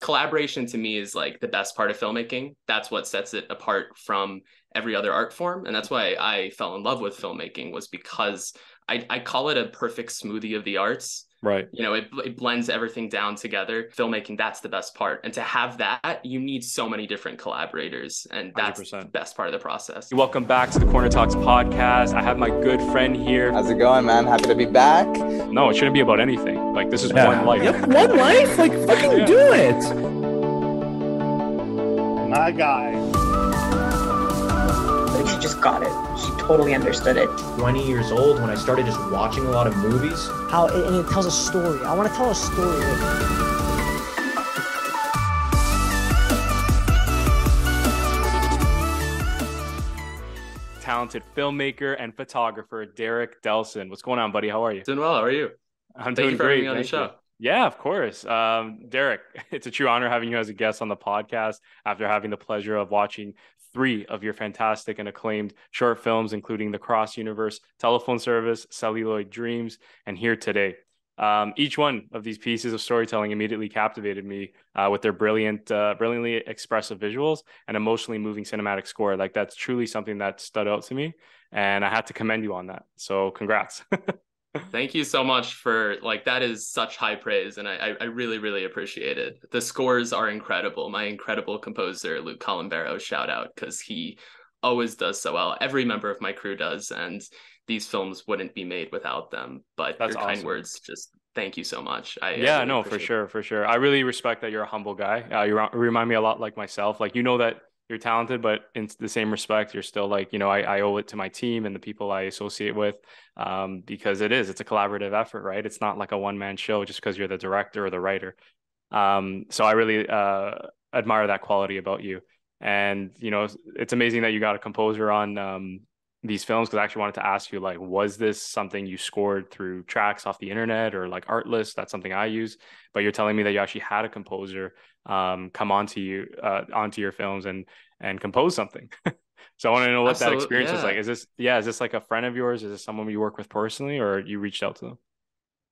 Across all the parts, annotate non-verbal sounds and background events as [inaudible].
collaboration to me is like the best part of filmmaking. That's what sets it apart from every other art form. And that's why I fell in love with filmmaking was because I, I call it a perfect smoothie of the arts Right. You know, it, it blends everything down together. Filmmaking, that's the best part. And to have that, you need so many different collaborators. And that's 100%. the best part of the process. Welcome back to the Corner Talks podcast. I have my good friend here. How's it going, man? Happy to be back. No, it shouldn't be about anything. Like, this is yeah. one life. Yep, one life? Like, fucking yeah. do it. My guy she just got it. She totally understood it. 20 years old when I started just watching a lot of movies. How it, and it tells a story. I want to tell a story. Talented filmmaker and photographer Derek Delson. What's going on, buddy? How are you? Doing well. How are you? I'm Thank doing you for great. Having me on the show. You. Yeah, of course. Um, Derek, [laughs] it's a true honor having you as a guest on the podcast after having the pleasure of watching three of your fantastic and acclaimed short films, including The Cross Universe, Telephone Service, Celluloid Dreams, and Here Today. Um, each one of these pieces of storytelling immediately captivated me uh, with their brilliant, uh, brilliantly expressive visuals and emotionally moving cinematic score. Like that's truly something that stood out to me, and I had to commend you on that. So, congrats. [laughs] Thank you so much for like that is such high praise and I I really really appreciate it. The scores are incredible. My incredible composer Luke Columbero shout out cuz he always does so well. Every member of my crew does and these films wouldn't be made without them. But That's your awesome. kind words just thank you so much. I Yeah, I really no, for sure, for sure. I really respect that you're a humble guy. Uh, you remind me a lot like myself. Like you know that you're talented, but in the same respect, you're still like, you know, I, I owe it to my team and the people I associate with um, because it is, it's a collaborative effort, right? It's not like a one man show just because you're the director or the writer. Um, so I really uh, admire that quality about you. And, you know, it's amazing that you got a composer on um, these films because I actually wanted to ask you, like, was this something you scored through tracks off the internet or like Artlist? That's something I use. But you're telling me that you actually had a composer um, come onto you uh, onto your films and and compose something. [laughs] so I want to know what Absolutely, that experience yeah. was like. Is this yeah? Is this like a friend of yours? Is this someone you work with personally, or you reached out to them?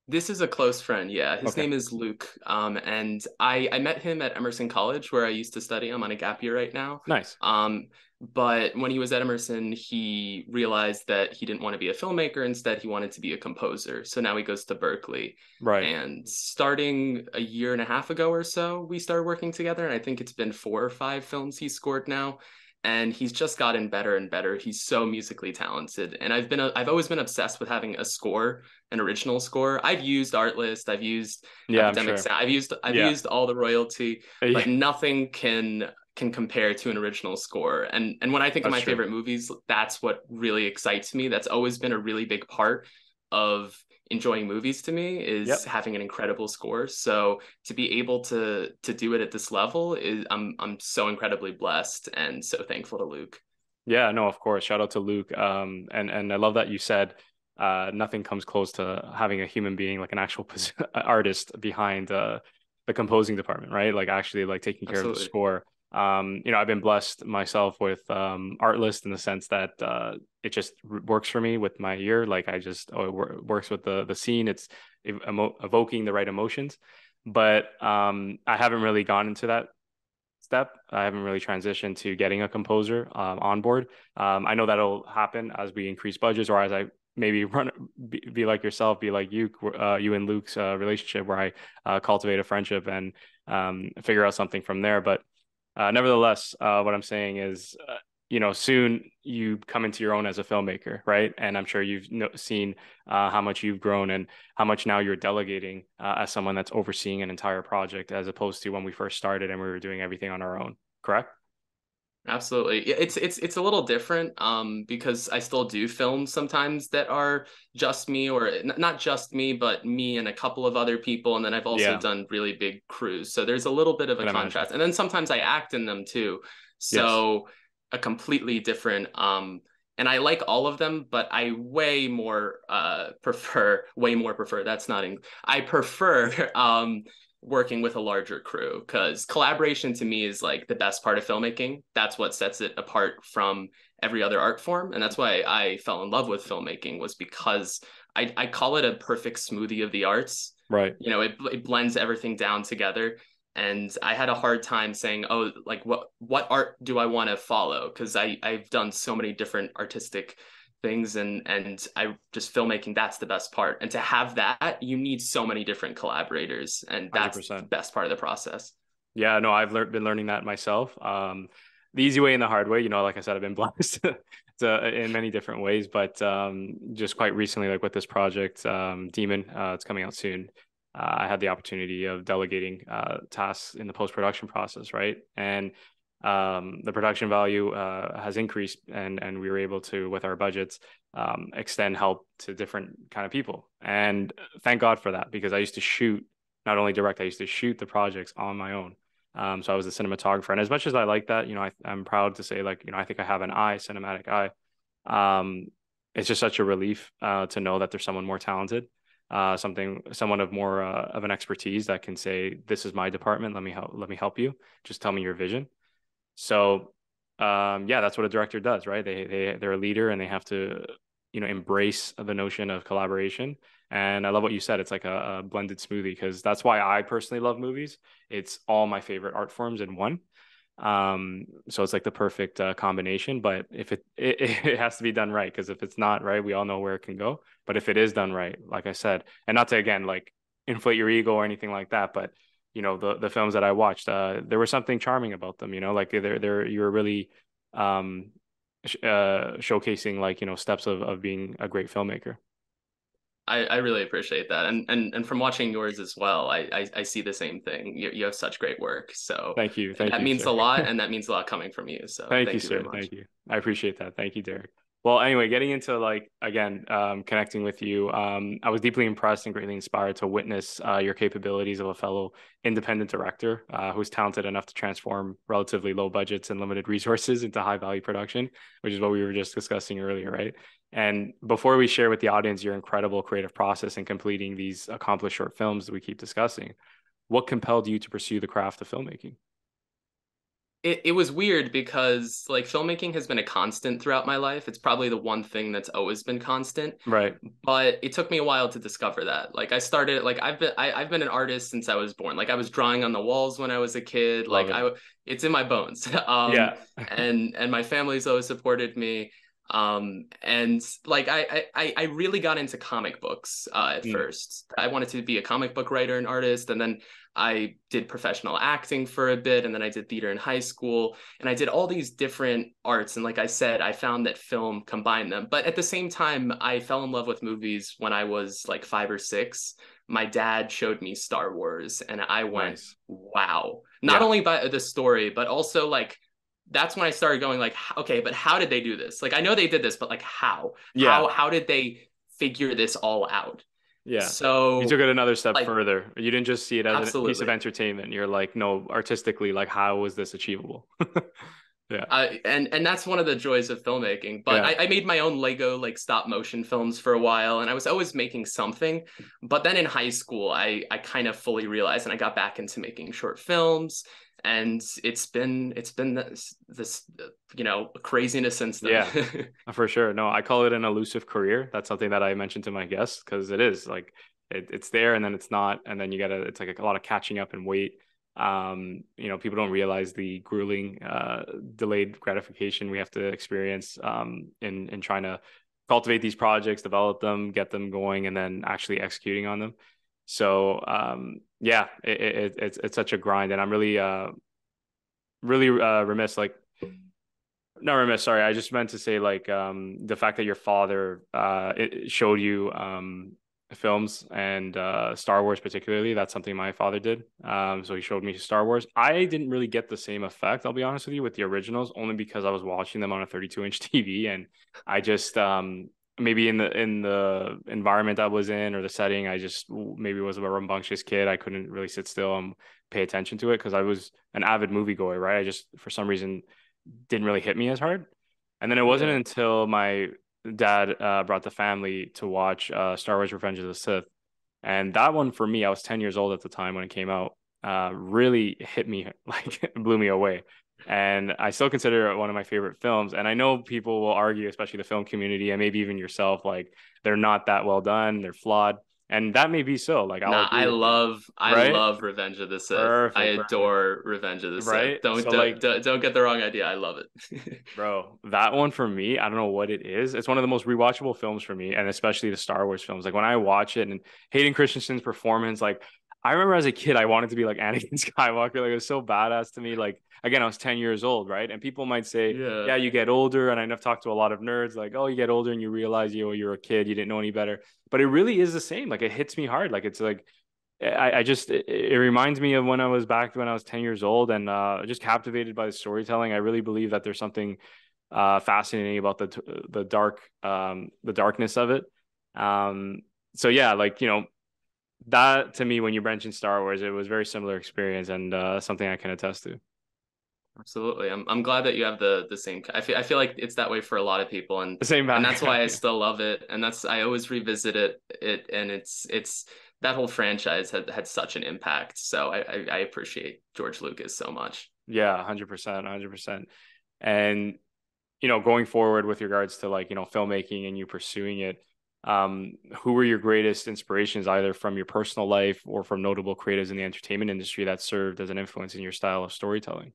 This is a close friend. Yeah, his okay. name is Luke. Um, and I I met him at Emerson College where I used to study. I'm on a gap year right now. Nice. Um, but when he was at Emerson, he realized that he didn't want to be a filmmaker. Instead, he wanted to be a composer. So now he goes to Berklee. Right. And starting a year and a half ago or so, we started working together. And I think it's been four or five films he scored now. And he's just gotten better and better. He's so musically talented. And I've been, a, I've always been obsessed with having a score, an original score. I've used Artlist, I've used yeah, Epidemic sure. Sound, I've used, I've yeah. used all the royalty, uh, yeah. but nothing can can compare to an original score. And and when I think that's of my true. favorite movies, that's what really excites me. That's always been a really big part of enjoying movies to me is yep. having an incredible score. So to be able to to do it at this level is I'm I'm so incredibly blessed and so thankful to Luke. Yeah, no, of course. Shout out to Luke. Um and and I love that you said uh nothing comes close to having a human being like an actual [laughs] artist behind uh the composing department, right? Like actually like taking care Absolutely. of the score um, you know, I've been blessed myself with um, Artlist in the sense that uh, it just works for me with my ear. Like I just oh, it works with the the scene. It's evoking the right emotions. But um, I haven't really gone into that step. I haven't really transitioned to getting a composer um, on board. Um, I know that'll happen as we increase budgets or as I maybe run be, be like yourself, be like you, uh, you and Luke's uh, relationship, where I uh, cultivate a friendship and um, figure out something from there. But uh, nevertheless, uh, what I'm saying is, uh, you know, soon you come into your own as a filmmaker, right? And I'm sure you've no- seen uh, how much you've grown and how much now you're delegating uh, as someone that's overseeing an entire project, as opposed to when we first started and we were doing everything on our own. Correct? Absolutely. It's it's it's a little different um because I still do films sometimes that are just me or not just me but me and a couple of other people and then I've also yeah. done really big crews. So there's a little bit of a contrast. And then sometimes I act in them too. So yes. a completely different um and I like all of them, but I way more uh prefer way more prefer that's not in, I prefer [laughs] um working with a larger crew because collaboration to me is like the best part of filmmaking. That's what sets it apart from every other art form. And that's why I fell in love with filmmaking was because I, I call it a perfect smoothie of the arts. Right. You know, it, it blends everything down together. and I had a hard time saying, "Oh, like what what art do I want to follow?" Because I I've done so many different artistic things, and and I just filmmaking. That's the best part, and to have that, you need so many different collaborators, and that's 100%. the best part of the process. Yeah, no, I've learned been learning that myself. Um, the easy way and the hard way. You know, like I said, I've been [laughs] blessed to, in many different ways, but um, just quite recently, like with this project, um, Demon, uh, it's coming out soon uh, I had the opportunity of delegating uh, tasks in the post production process, right? And um, the production value uh, has increased, and and we were able to, with our budgets, um, extend help to different kind of people. And thank God for that, because I used to shoot not only direct, I used to shoot the projects on my own. Um, so I was a cinematographer, and as much as I like that, you know, I, am proud to say, like, you know, I think I have an eye, cinematic eye. Um, it's just such a relief uh, to know that there's someone more talented uh, something someone of more uh, of an expertise that can say this is my department let me help let me help you just tell me your vision so um, yeah that's what a director does right? They, they they're a leader and they have to you know embrace the notion of collaboration. And i love what you said. It's like a, a blended smoothie because that's why i personally love movies. It's all my favorite art forms in one. Um so it's like the perfect uh, combination. But if it, [laughs] it it has to be done right because if it's not right we all know where it can go. But if it is done right like i said and not to again like inflate your ego or anything like that but you know the the films that i watched uh there was something charming about them you know like they're they're you're really um uh showcasing like you know steps of of being a great filmmaker I, I really appreciate that. And, and and from watching yours as well, I, I, I see the same thing. You, you have such great work. So thank you. Thank that you, means sir. a lot [laughs] and that means a lot coming from you. So thank, thank you, sir. Thank you. I appreciate that. Thank you, Derek. Well, anyway, getting into like again, um, connecting with you, um, I was deeply impressed and greatly inspired to witness uh, your capabilities of a fellow independent director uh, who's talented enough to transform relatively low budgets and limited resources [laughs] into high value production, which is what we were just discussing earlier, right? And before we share with the audience your incredible creative process in completing these accomplished short films that we keep discussing, what compelled you to pursue the craft of filmmaking? It, it was weird because like filmmaking has been a constant throughout my life. It's probably the one thing that's always been constant. Right. But it took me a while to discover that. Like I started like I've been I, have been an artist since I was born. Like I was drawing on the walls when I was a kid. Love like it. I it's in my bones. [laughs] um yeah. [laughs] and and my family's always supported me um and like i i i really got into comic books uh, at mm. first i wanted to be a comic book writer and artist and then i did professional acting for a bit and then i did theater in high school and i did all these different arts and like i said i found that film combined them but at the same time i fell in love with movies when i was like five or six my dad showed me star wars and i went nice. wow not yeah. only by the story but also like that's when I started going like, okay, but how did they do this? Like, I know they did this, but like, how? Yeah. How how did they figure this all out? Yeah. So you took it another step like, further. You didn't just see it as absolutely. a piece of entertainment. You're like, no, artistically, like, how was this achievable? [laughs] yeah. I, and and that's one of the joys of filmmaking. But yeah. I, I made my own Lego like stop motion films for a while, and I was always making something. But then in high school, I I kind of fully realized, and I got back into making short films and it's been it's been this, this you know craziness since then. Yeah, [laughs] for sure. No, I call it an elusive career. That's something that I mentioned to my guests because it is like it, it's there and then it's not, and then you gotta it's like a, a lot of catching up and wait. Um, you know, people don't realize the grueling uh, delayed gratification we have to experience um, in in trying to cultivate these projects, develop them, get them going, and then actually executing on them. So um, yeah, it, it, it's it's such a grind, and I'm really uh, really uh, remiss. Like, not remiss. Sorry, I just meant to say like um, the fact that your father uh, showed you um, films and uh, Star Wars particularly. That's something my father did. Um, so he showed me Star Wars. I didn't really get the same effect. I'll be honest with you with the originals, only because I was watching them on a 32 inch [laughs] TV, and I just um, maybe in the in the environment I was in or the setting, I just maybe was a rambunctious kid. I couldn't really sit still and pay attention to it because I was an avid moviegoer, right? I just for some reason didn't really hit me as hard. And then it wasn't until my dad uh, brought the family to watch uh, Star Wars: Revenge of the Sith, and that one for me, I was ten years old at the time when it came out. Uh, really hit me [laughs] like blew me away and I still consider it one of my favorite films. And I know people will argue, especially the film community and maybe even yourself, like they're not that well done, they're flawed. and that may be so. Like, nah, i love, I right? love Revenge of the Sith. Perfect, I adore perfect. Revenge of the Sith. Right? Don't so don't, like, don't, don't get the wrong idea. I love it, [laughs] bro. That one for me, I don't know what it is. It's one of the most rewatchable films for me, and especially the Star Wars films. Like when I watch it, and Hayden Christensen's performance, like I remember as a kid, I wanted to be like [laughs] Anakin Skywalker. Like it was so badass to me. Like again, I was 10 years old, right? And people might say, yeah, yeah you get older. And I've talked to a lot of nerds, like, oh, you get older and you realize you know, you're a kid, you didn't know any better. But it really is the same. Like it hits me hard. Like it's like I, I just it, it, reminds me of when I was back when I was 10 years old and uh, just captivated by the storytelling. I really believe that there's something uh, fascinating about the the dark um, the darkness of it. Um, so yeah, like you know, that to me when you mentioned Star Wars, it was very similar experience and uh, something I can attest to. Absolutely, I'm I'm glad that you have the the same. I feel I feel like it's that way for a lot of people, and the same, and that's why I [laughs] still love it, and that's I always revisit it. It and it's it's that whole franchise had had such an impact. So I I, I appreciate George Lucas so much. Yeah, hundred percent, hundred percent, and you know going forward with regards to like you know filmmaking and you pursuing it um, who were your greatest inspirations, either from your personal life or from notable creatives in the entertainment industry that served as an influence in your style of storytelling?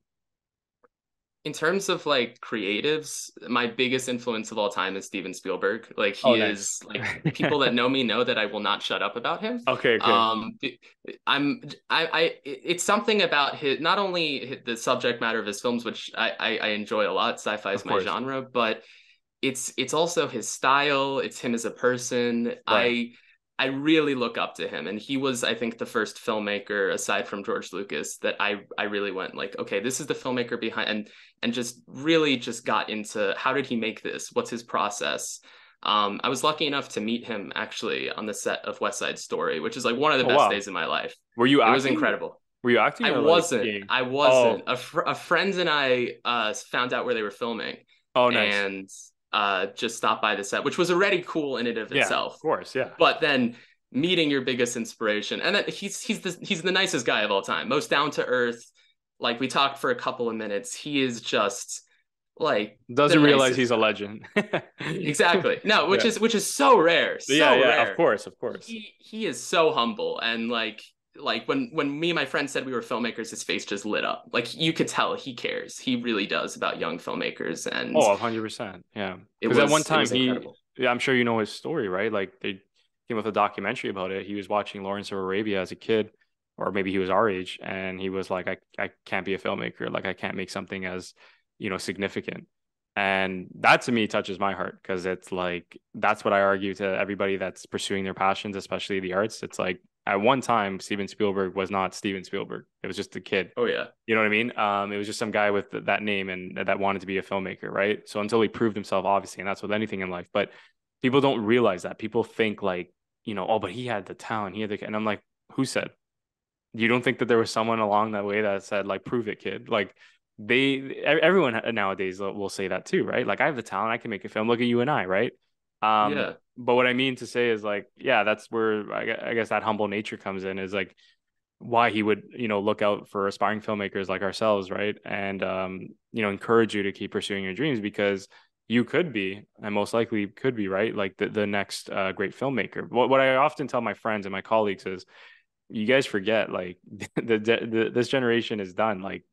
In terms of like creatives, my biggest influence of all time is Steven Spielberg. Like he oh, nice. is like [laughs] people that know me know that I will not shut up about him. Okay, okay. Um, I'm I I it's something about his not only the subject matter of his films, which I I, I enjoy a lot. Sci-fi is my genre, but it's it's also his style it's him as a person right. i i really look up to him and he was i think the first filmmaker aside from george lucas that i i really went like okay this is the filmmaker behind and and just really just got into how did he make this what's his process um, I was lucky enough to meet him actually on the set of West Side Story, which is like one of the oh, best wow. days of my life. Were you? Acting? It was incredible. Were you acting? I wasn't. I wasn't. Oh. A, fr- a friend and I uh, found out where they were filming. Oh, nice. And uh, just stop by the set, which was already cool in and of yeah, itself. Of course, yeah. But then meeting your biggest inspiration, and that he's he's the he's the nicest guy of all time, most down to earth. Like we talked for a couple of minutes, he is just like doesn't realize he's a legend. [laughs] exactly. No, which yeah. is which is so rare. So yeah, yeah, rare. of course, of course. He he is so humble and like like when when me and my friend said we were filmmakers his face just lit up. Like you could tell he cares. He really does about young filmmakers and oh 100% yeah. Because at one time he yeah i'm sure you know his story right? Like they came up with a documentary about it. He was watching lawrence of arabia as a kid or maybe he was our age and he was like i, I can't be a filmmaker. Like i can't make something as you know significant. And that to me touches my heart because it's like that's what i argue to everybody that's pursuing their passions especially the arts. It's like at one time Steven Spielberg was not Steven Spielberg. It was just a kid. Oh yeah. You know what I mean? Um, it was just some guy with th- that name and that wanted to be a filmmaker, right? So until he proved himself, obviously, and that's with anything in life. But people don't realize that. People think like, you know, oh, but he had the talent. He had the, and I'm like, who said? You don't think that there was someone along that way that said like, prove it, kid? Like they, everyone nowadays will say that too, right? Like I have the talent. I can make a film. Look at you and I, right? Um, yeah. But what I mean to say is like, yeah, that's where I guess that humble nature comes in. Is like why he would you know look out for aspiring filmmakers like ourselves, right? And um, you know encourage you to keep pursuing your dreams because you could be and most likely could be right like the, the next uh, great filmmaker what, what i often tell my friends and my colleagues is you guys forget like [laughs] the, the, the this generation is done like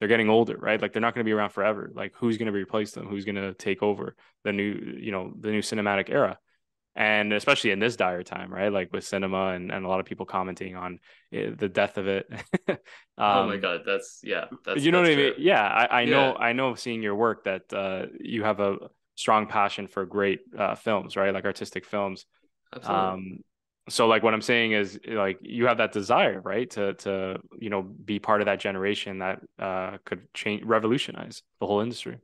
they're getting older, right? Like they're not going to be around forever. Like who's going to replace them? Who's going to take over the new, you know, the new cinematic era? And especially in this dire time, right? Like with cinema and, and a lot of people commenting on it, the death of it. um, [laughs] oh my god, that's yeah, that's you know that's what I mean? Yeah, I, I yeah. know, I know, seeing your work that uh, you have a strong passion for great uh, films, right? Like artistic films. Absolutely. Um, so like what i'm saying is like you have that desire right to to you know be part of that generation that uh could change revolutionize the whole industry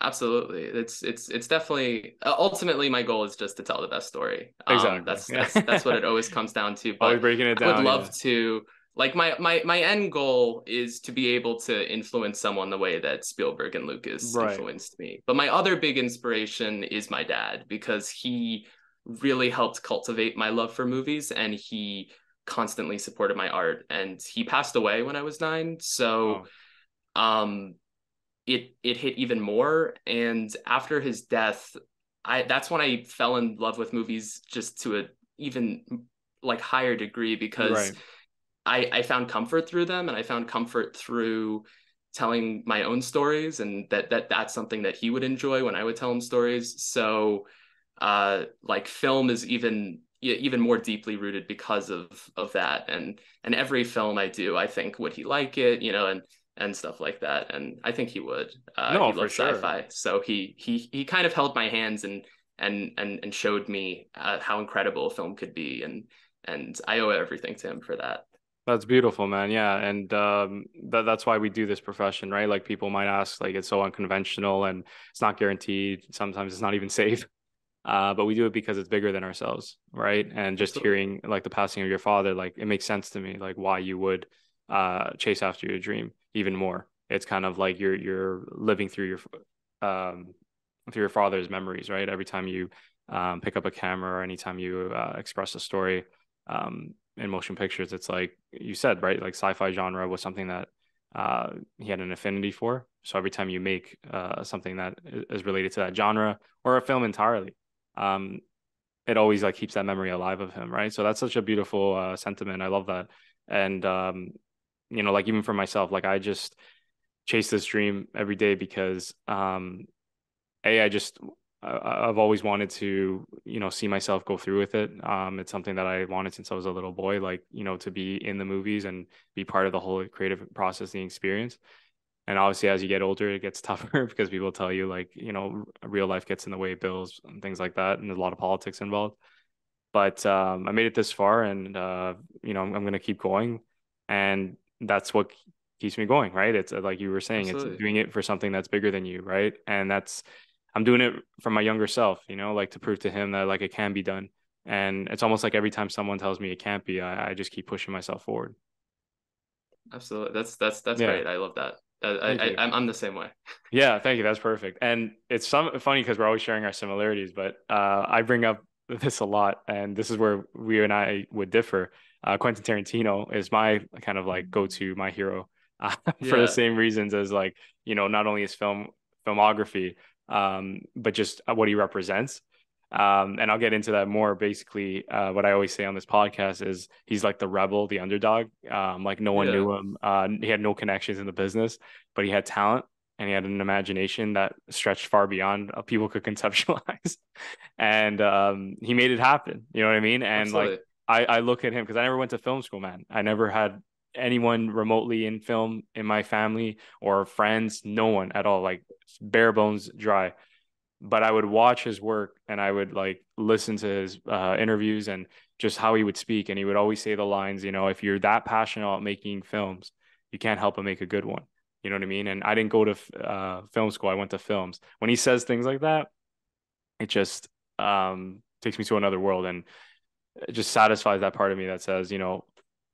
absolutely it's it's it's definitely uh, ultimately my goal is just to tell the best story um, exactly that's, [laughs] that's that's what it always comes down to but always breaking it down i would love yeah. to like my my my end goal is to be able to influence someone the way that Spielberg and Lucas right. influenced me. But my other big inspiration is my dad because he really helped cultivate my love for movies and he constantly supported my art and he passed away when I was 9 so oh. um it it hit even more and after his death I that's when I fell in love with movies just to a even like higher degree because Right. I I found comfort through them and I found comfort through telling my own stories and that that that's something that he would enjoy when I would tell him stories. So uh like film is even even more deeply rooted because of of that and and every film I do I think would he like it, you know, and and stuff like that and I think he would. Uh No, he for sure. sci-fi. So he he he kind of held my hands and and and and showed me uh, how incredible a film could be and and I owe everything to him for that. That's beautiful, man. Yeah, and um, that that's why we do this profession, right? Like people might ask, like it's so unconventional and it's not guaranteed. Sometimes it's not even safe. Uh, but we do it because it's bigger than ourselves, right? And just hearing like the passing of your father, like it makes sense to me, like why you would uh chase after your dream even more. It's kind of like you're you're living through your um through your father's memories, right? Every time you um pick up a camera or anytime you uh, express a story um in motion pictures, it's like you said, right? Like sci-fi genre was something that uh, he had an affinity for. So every time you make uh, something that is related to that genre or a film entirely, um, it always like keeps that memory alive of him, right? So that's such a beautiful uh, sentiment. I love that, and um, you know, like even for myself, like I just chase this dream every day because um, a I just I've always wanted to, you know, see myself go through with it. Um, it's something that I wanted since I was a little boy, like, you know, to be in the movies and be part of the whole creative processing experience. And obviously, as you get older, it gets [laughs] tougher because people tell you, like, you know, real life gets in the way of bills and things like that. And there's a lot of politics involved. But um, I made it this far and, uh, you know, I'm, I'm going to keep going. And that's what keeps me going, right? It's uh, like you were saying, Absolutely. it's doing it for something that's bigger than you, right? And that's, I'm doing it for my younger self, you know, like to prove to him that like it can be done. And it's almost like every time someone tells me it can't be, I, I just keep pushing myself forward. Absolutely. That's that's that's Yeah. great. I love that. Uh, I, I I'm the same way. Yeah, thank you. That's perfect. And it's some funny because we're always sharing our similarities, but uh, I bring up this a lot, and this is where we and I would differ. Uh, Quentin Tarantino is my kind of like go-to, my hero, uh, [laughs] for the same reasons as like you know not only his film filmography, um, but just what he represents. Um, and I'll get into that more. Basically, uh, what I always say on this podcast is he's like the rebel, the underdog. Um, like no one Yeah. knew him. Uh, he had no connections in the business, but he had talent and he had an imagination that stretched far beyond uh, people could [laughs] conceptualize. and um, he made it happen. You know what I mean? And like I, I look at him because I never went to film school, man. I never had anyone remotely in film in my family or friends, no one at all, like bare bones dry. But I would watch his work and I would like listen to his uh, interviews and just how he would speak. And he would always say the lines, you know, if you're that passionate about making films, you can't help but make a good one. You know what I mean? And I didn't go to uh, film school. I went to films. When he says things like that, it just um, takes me to another world and it just satisfies that part of me that says, you know,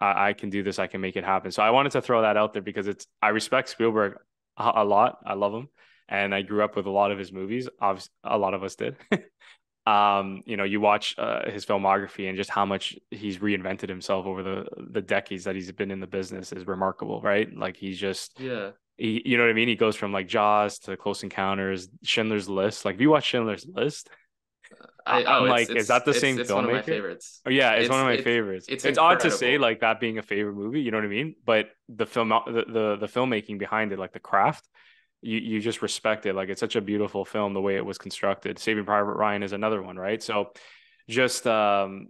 I, I can do this. I can make it happen. So I wanted to throw that out there because it's, I respect Spielberg a, a lot. I love him. And I grew up with a lot of his movies. Obviously, a lot of us did. [laughs] um, you know, you watch uh, his filmography and just how much he's reinvented himself over the the decades that he's been in the business is remarkable, right? Like he's just Yeah. he, you know what I mean? He goes from like Jaws to Close Encounters, Schindler's List. Like, if you watch Schindler's List, I, I'm oh, like, it's, is that the it's, same It's one of my filmmaker? favorites. oh yeah, it's, It's- one of my favorites. it's It's, odd to say like that being a favorite movie. You know what I mean? But the film, the the, the filmmaking behind it, like the craft, you you just respect it. Like it's such a beautiful film the way it was constructed. Saving Private Ryan is another one, right? So, just um,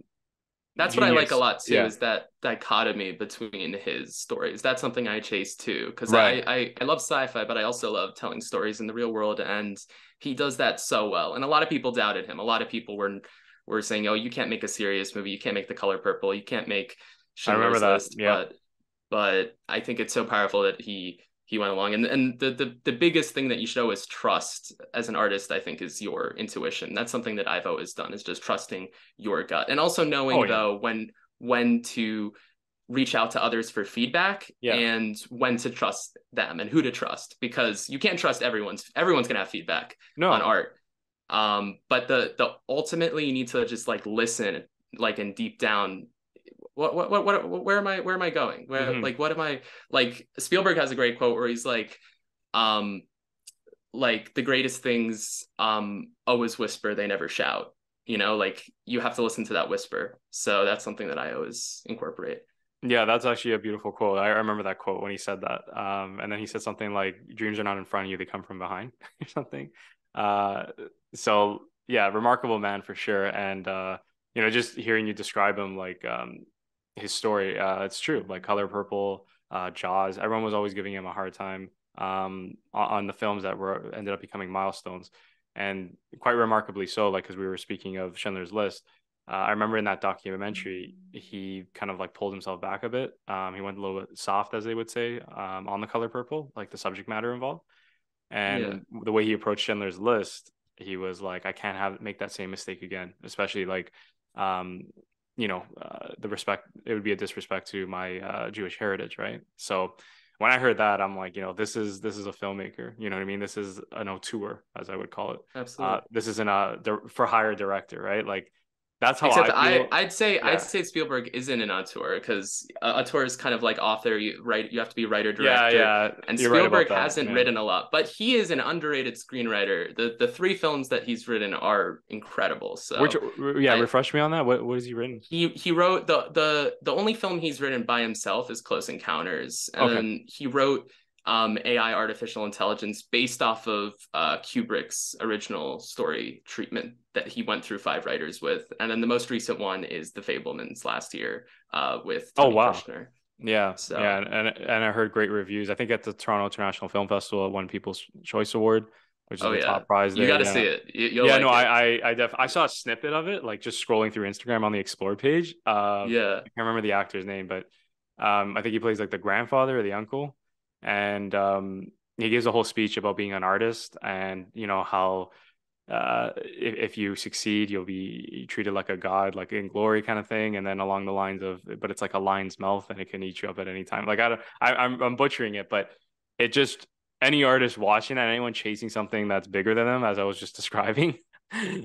That's what I like a lot too, Yeah. is that dichotomy between his stories. That's something I chase too, because Right. I, I I love sci-fi, but I also love telling stories in the real world, and he does that so well. And a lot of people doubted him. A lot of people were were saying, "Oh, you can't make a serious movie. You can't make The Color Purple. You can't make I remember that, List." yeah. But but I think it's so powerful that he he went along. And and the the the biggest thing that you show is trust as an artist. I think is your intuition. That's something that I've always done is just trusting your gut, and also knowing Oh, yeah. though when when to reach out to others for feedback Yeah. and when to trust them and who to trust because you can't trust everyone's everyone's gonna have feedback no, on art um but the the ultimately you need to just like listen like and deep down what what what, what where am i where am i going? Where Mhm. like what am i like spielberg has a great quote where he's like um like the greatest things um always whisper they never shout. You know like you have to listen to that whisper. So that's something that i always incorporate. Yeah that's actually a beautiful quote. I remember that quote when he said that. Um, and then he said something like dreams are not in front of you they come from behind [laughs] or something. Uh, so yeah remarkable man for sure. And uh, you know just hearing you describe him like um, his story uh, it's true like color purple uh, jaws everyone was always giving him a hard time um, on the films that were ended up becoming milestones and quite remarkably so like because we were speaking of schindler's list uh, i remember in that documentary he kind of like pulled himself back a bit um, he went a little bit soft as they would say um, on the color purple like the subject matter involved and yeah. the way he approached schindler's list he was like i can't have make that same mistake again especially like um, you know uh, the respect it would be a disrespect to my uh, jewish heritage right so when I heard that, I'm like, you know, this is this is a filmmaker. You know what I mean? This is an auteur, as I would call it. Absolutely. Uh, this isn't a for hire director, right? Like that's how Except I. I would say yeah. I'd say Spielberg isn't an auteur because uh, auteur is kind of like author. You right, you have to be writer director. Yeah, yeah. And You're Spielberg right hasn't yeah. written a lot, but he is an underrated screenwriter. The the three films that he's written are incredible. So Which, yeah, I, refresh me on that. What what has he written? He he wrote the the the only film he's written by himself is Close Encounters, and okay. then he wrote um, AI artificial intelligence based off of uh, Kubrick's original story treatment that he went through five writers with. And then the most recent one is The Fabelmans last year uh, with oh, Tony oh, wow. Kushner. Yeah, so, yeah, and and I heard great reviews. I think at the Toronto International Film Festival, it won People's Choice Award, which is oh, the yeah. top prize. There. You got to yeah. see it. You, yeah, like no, it. I I I, def- I saw a snippet of it, like just scrolling through Instagram on the Explore page. Uh, yeah, I can't remember the actor's name, but um, I think he plays like the grandfather or the uncle and um, he gives a whole speech about being an artist and you know how uh, if, if you succeed you'll be treated like a god like in glory kind of thing. And then along the lines of but it's like a lion's mouth and it can eat you up at any time. Like i don't I, I'm, I'm butchering it but it just any artist watching that anyone chasing something that's bigger than them as i was just [laughs] describing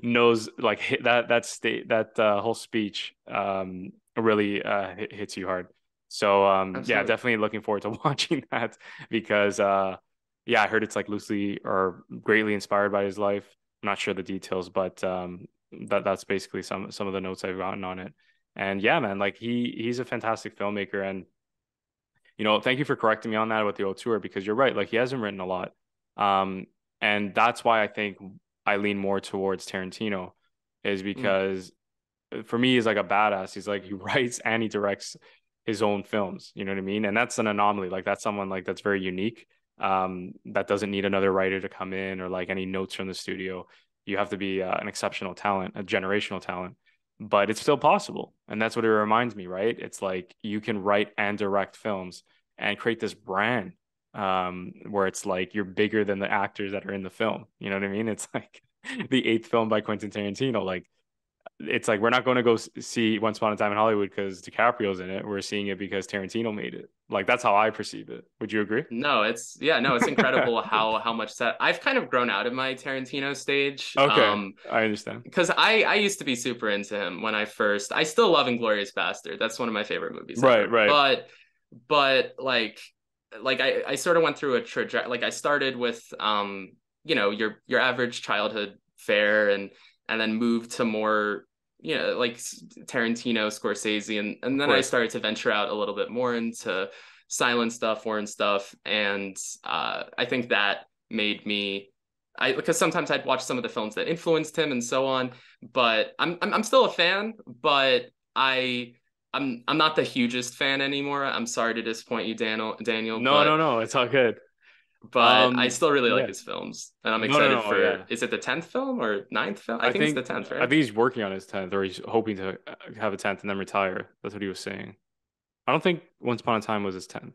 knows like that that state that uh, whole speech um really uh hits you hard so um, yeah, definitely looking forward to [laughs] watching that because uh, yeah, I heard it's like loosely or greatly inspired by his life. I'm not sure the details, but um, that that's basically some some of the notes I've gotten on it. And yeah, man, like he he's a fantastic filmmaker, and you know, thank you for correcting me on that with the auteur because you're right. Like he hasn't written a lot, um, and that's why I think I lean more towards Tarantino, is mm. because mm. for me he's like a badass. He's like he [laughs] writes and he directs his own films. You know what I mean? And that's an anomaly. Like that's someone like that's very unique. Um, that doesn't need another writer to come in or like any notes from the studio. You have to be uh, an exceptional talent, a generational talent, but it's still possible. And that's what it reminds me, right? It's like you can write and direct films and create this brand um, where it's like you're bigger than the actors that are in the film. You know what I mean? It's [laughs] like the eighth film by Quentin Tarantino. Like it's like we're not going to go see Once Upon a Time in Hollywood because DiCaprio's in it. We're seeing it because Tarantino made it. Like that's how I perceive it. Would you agree? No, it's yeah, no, it's incredible [laughs] how how much that I've kind of grown out of my Tarantino stage. Okay, um, I understand. Because I I used to be super into him when I first. I still love Inglourious Bastard. That's one of my favorite movies. Right, ever. right. But but like like I I sort of went through a trajectory. Like I started with um you know your your average childhood fare and and then moved to more you know like Tarantino, Scorsese, and and then I started to venture out a little bit more into silent stuff, foreign stuff, and uh, I think that made me. I because sometimes I'd watch some of the films that influenced him and so on, but I'm I'm, I'm still a fan, but I I'm I'm not the hugest fan anymore. I'm sorry to disappoint you, Daniel. Daniel. No, no, no. It's all good but um, I still really like his films, and I'm excited no, no, no, for. Yeah. Is it the tenth film or ninth film? I, I think, think, it's the tenth, right? I think he's working on his tenth, or he's hoping to uh, have a tenth and then retire. That's what he was saying. I don't think Once Upon a Time was his tenth.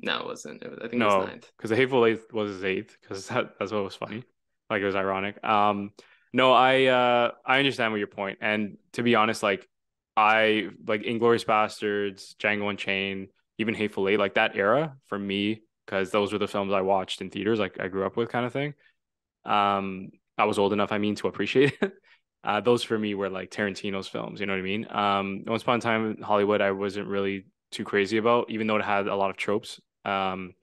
No, it wasn't. It was, I think no, it was ninth. Because the Hateful Eight was his eighth. Because [laughs] that, that's what was funny. Like it was ironic. Um, no, I uh, I understand what your point, and to be honest, like I like Inglourious Basterds, Django Unchained, even Hateful Eight, like that era for me because those were the films I watched in theaters, like I grew up with, kind of thing. Um, I was old enough, I mean, to appreciate [laughs] it. Uh, those for me were like Tarantino's films. You know what I mean? Um, Once Upon a Time in Hollywood, I wasn't really too crazy about, even though it had a lot of tropes um,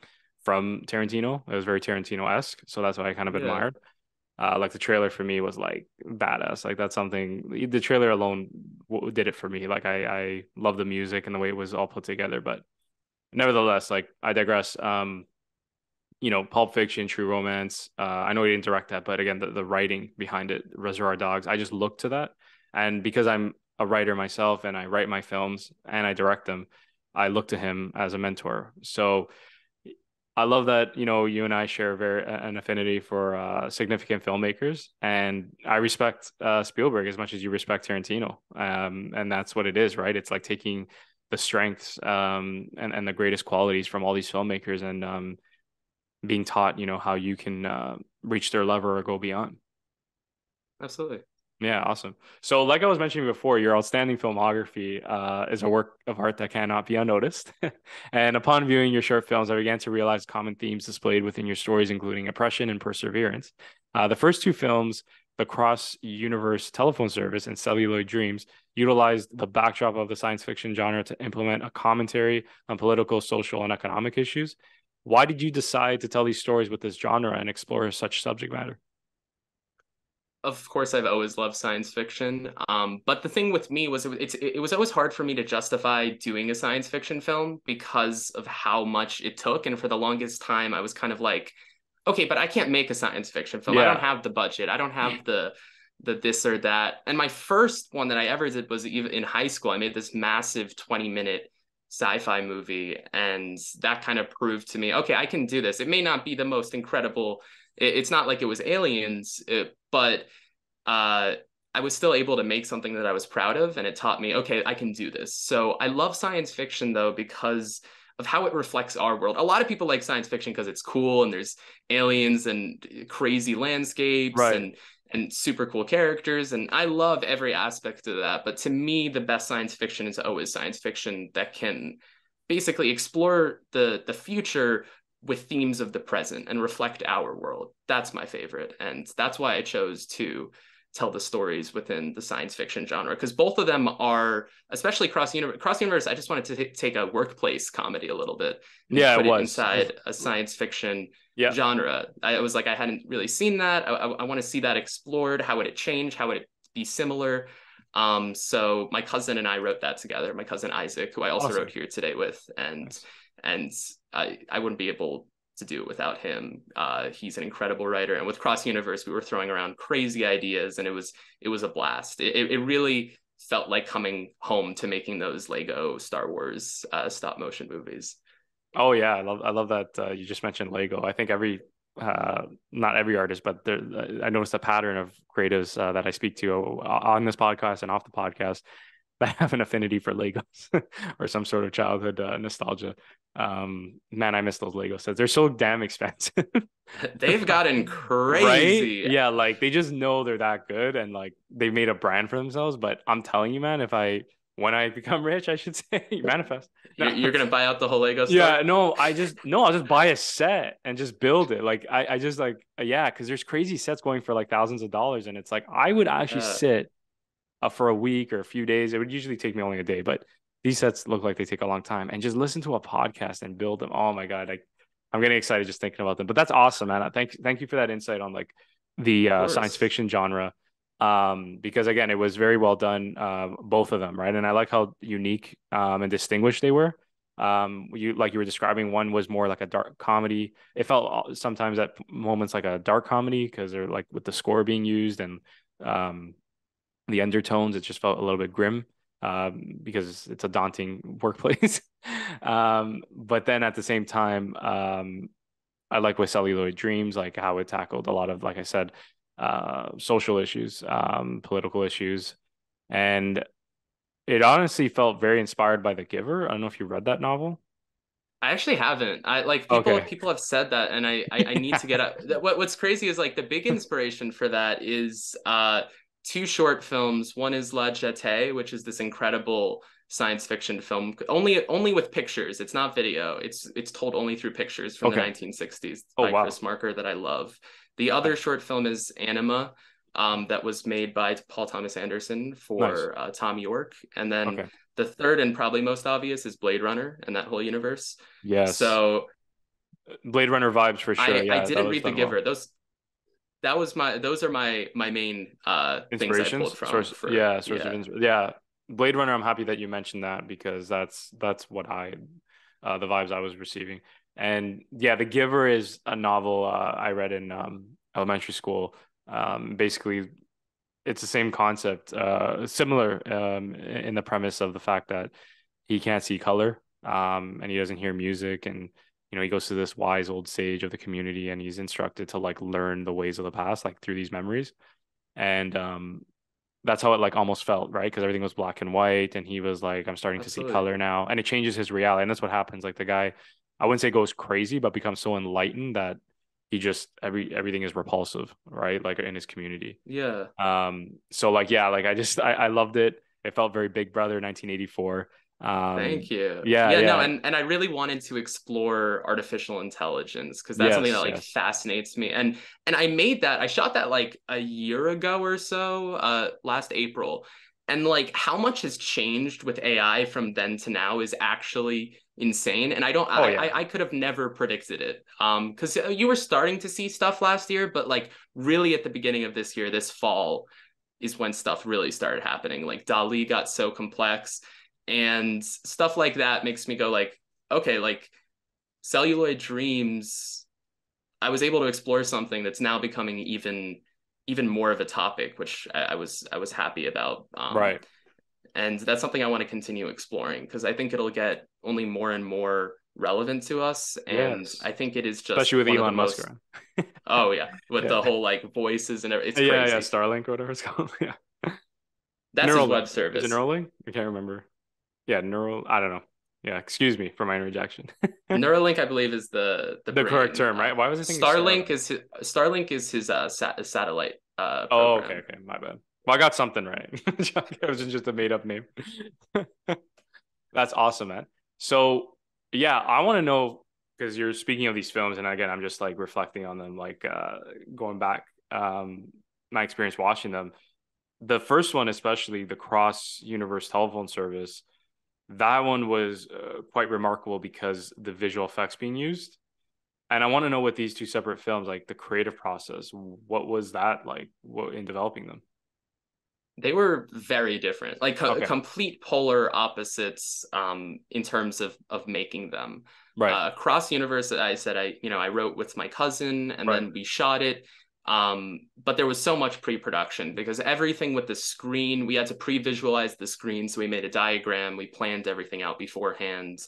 from Tarantino. It was very Tarantino esque, so that's why I kind of yeah. admired. uh, like the trailer for me was like badass. Like that's something the trailer alone did it for me. Like I I love the music and the way it was all put together. But nevertheless, like I digress. Um, you know, Pulp Fiction, True Romance. Uh, I know he didn't direct that, but again, the, the writing behind it, Reservoir Dogs. I just look to that, and because I'm a writer myself and I write my films and I direct them, I look to him as a mentor. So I love that you know you and I share very an affinity for uh, significant filmmakers, and I respect uh, Spielberg as much as you respect Tarantino, um, and that's what it is, right? It's like taking the strengths um, and and the greatest qualities from all these filmmakers and um, being taught, you know, how you can uh, reach their level or go beyond. Absolutely. Yeah, awesome. So, like I was mentioning before, your outstanding filmography uh, is a work of art that cannot be unnoticed. [laughs] and upon viewing your short films, I began to realize common themes displayed within your stories, including oppression and perseverance. Uh, the first two films, The Cross Universe Telephone Service and Celluloid Dreams, utilized the backdrop of the science fiction genre to implement a commentary on political, social, and economic issues. Why did you decide to tell these stories with this genre and explore such subject matter? of course I've always loved science fiction. Um, but the thing with me was it, it was always hard for me to justify doing a science fiction film because of how much it took. And for the longest time, I was kind of like, okay, but I can't make a science fiction film. Yeah. I don't have the budget. I don't have the the this or that. And my first one that I ever did was even in high school. I made this massive 20 minute sci-fi movie and that kind of proved to me okay i can do this it may not be the most incredible it's not like it was aliens it, but uh, I was still able to make something that I was proud of, and it taught me, okay, I can do this. So I love science fiction though because of how it reflects our world. A lot of people like science fiction because it's cool and there's aliens and eh, crazy landscapes right. and and super cool characters and I love every aspect of that. But to me, the best science fiction is always science fiction that can basically explore the the future with themes of the present and reflect our world. That's my favorite. And that's why I chose to tell the stories within the science fiction genre because both of them are especially cross universe cross universe i just wanted to t- take a workplace comedy a little bit yeah it was inside a [laughs] science fiction yeah. genre i was like i hadn't really seen that i, I, I want to see that explored how would it change how would it be similar um so my cousin and i wrote that together my cousin isaac who i also awesome. wrote here today with and nice. and i i wouldn't be able to do without him. Uh, he's an incredible writer, and with Cross Universe, we were throwing around crazy ideas, and it was it was a blast. It, it really felt like coming home to making those Lego Star Wars uh, stop motion movies. Oh yeah, I love I love that uh, you just mentioned Lego. I think every uh, not every artist, but there, I noticed a pattern of creatives uh, that I speak to on this podcast and off the podcast [laughs] that have an affinity for Legos [laughs] or some sort of childhood uh, nostalgia. Um, man, I miss those Lego sets. They're so damn expensive. [laughs] They've gotten crazy. Right? Yeah, like they just know they're that good and like they made a brand for themselves. But I'm telling you, man, if I when I become rich, I should say manifest. No. You're, gonna buy out the whole Lego store? Yeah, no, I just no, I'll just buy a set and just build it. Like I, I just like yeah, because there's crazy sets going for like thousands of dollars, and it's like I would actually uh, sit uh, for a week or a few days. It would usually take me only a day, but these sets look like they take a long time. And just listen to a podcast and build them. Oh my god, I, I'm getting excited just thinking about them. But that's awesome, man. Thank thank you for that insight on like the uh, science fiction genre. Um, because again, it was very well done, uh, both of them, right? And I like how unique um, and distinguished they were. Um, you like you were describing, one was more like a dark comedy. It felt sometimes at moments like a dark comedy because they're like with the score being used and um, the undertones. It just felt a little bit grim um, because it's a daunting [laughs] workplace. um, but then at the same time, um, I like with Celluloid Dreams, like how it tackled a lot of, like I said, uh, social issues, um, political issues, and it honestly felt very inspired by The Giver. I don't know if you read that novel. I actually haven't. I like people. Okay. [laughs] People have said that, and I I, I need to get up. [laughs] what What's crazy is like the big inspiration for that is uh two short films. One is La Jetée, which is this incredible science fiction film, only only with pictures. It's not video. It's it's told only through pictures from okay. the 1960s oh, by wow. Chris Marker that I love. The other short film is Anima, um, that was made by Paul Thomas Anderson for nice. uh, Thom Yorke, and then okay. the third and probably most obvious is Blade Runner and that whole universe. yeah So Blade Runner vibes for sure. I, yeah, I didn't read The Giver. Well. Those that was my those are my my main uh things I pulled from. Source, for, yeah, source yeah. of inspiration. Yeah, Blade Runner. I'm happy that you mentioned that because that's that's what I uh, the vibes I was receiving. And yeah, The Giver is a novel uh, I read in um, elementary school. Um, basically, it's the same concept, uh, similar um, in the premise of the fact that he can't see color um, and he doesn't hear music and you know he goes to this wise old sage of the community and he's instructed to like learn the ways of the past like through these memories. And um that's how it like almost felt right? Because everything was black and white and he was like i'm starting Absolutely. to see color now. And it changes his reality and that's what happens. Like the guy i wouldn't say goes crazy but becomes so enlightened that he just every everything is repulsive right? Like in his community. Yeah. Um so like yeah like i just i, I loved it. It felt very big brother 1984 um, Thank you. Yeah, yeah, yeah, no, and and I really wanted to explore artificial intelligence because that's yes, something that like yes. fascinates me. And and I made that. I shot that like a year ago or so, uh, last April. And like how much has changed with AI from then to now is actually insane. And I don't, oh, I, yeah. I, I could have never predicted it. Um, because uh, you were starting to see stuff last year, but like really at the beginning of this year, this fall, is when stuff really started happening. Like DALL-E got so complex and stuff like that makes me go like okay like celluloid dreams i was able to explore something that's now becoming even even more of a topic which i, I was i was happy about um, right and that's something i want to continue exploring because i think it'll get only more and more relevant to us and yes. i think it is just especially with elon musk most... [laughs] oh yeah with yeah. the whole like voices and everything it's yeah crazy. yeah starlink or whatever it's called [laughs] yeah that's Neural, his web service is it Neuralink? i can't remember yeah, neural. I don't know. Yeah, excuse me for my interjection. [laughs] Neuralink, I believe, is the the, the correct term, right? Why was I thinking Starlink is his, Starlink is his uh sat- satellite. Uh, oh, okay, okay, my bad. Well, I got something right. [laughs] it was just a made up name. [laughs] That's awesome, man. So yeah, I want to know because you're speaking of these films, and again, I'm just like reflecting on them, like uh, going back um, my experience watching them. The first one, especially the cross universe telephone service that one was uh, quite remarkable because the visual effects being used. And i want to know what these two separate films like the creative process what was that like what, in developing them? They were very different like co- okay. complete polar opposites um in terms of of making them. Right. Uh, across universe i said i you know i wrote with my cousin and right. then we shot it um, but there was so much pre-production because everything with the screen, we had to pre-visualize the screen. So we made a diagram, we planned everything out beforehand.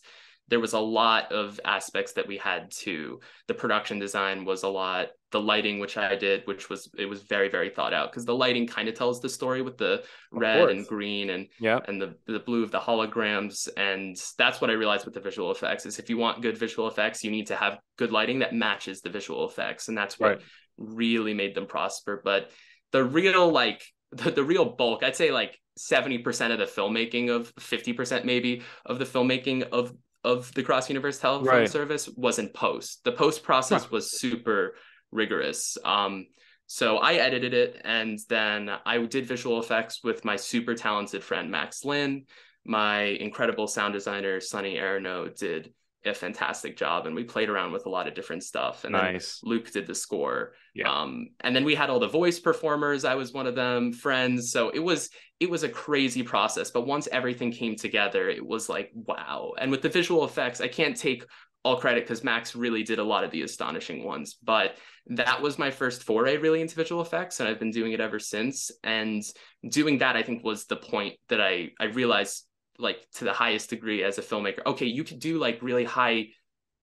There was a lot of aspects that we had to. The production design was a lot. The lighting, which I did, which was it was very very thought out because the lighting kind of tells the story with the red and green and yeah and the the blue of the holograms. And that's what I realized with the visual effects is if you want good visual effects, you need to have good lighting that matches the visual effects, and that's what right really made them prosper. But the real like [laughs] the, the real bulk, I'd say like 70% of the filmmaking of 50% maybe of the filmmaking of of the cross universe telephone right. service was in post. The post process huh. was super rigorous. Um so I edited it and then I did visual effects with my super talented friend Max Lin. My incredible sound designer Sonny Arno did a fantastic job and we played around with a lot of different stuff. And nice. then luke did the score. Yeah. um and then we had all the voice performers. I was one of them friends. So it was it was a crazy process but once everything came together it was like wow. And with the visual effects i can't take all credit because max really did a lot of the astonishing ones but that was my first foray really into visual effects and i've been doing it ever since. And doing that i think was the point that i i realized like to the highest degree as a filmmaker. Okay you could do like really high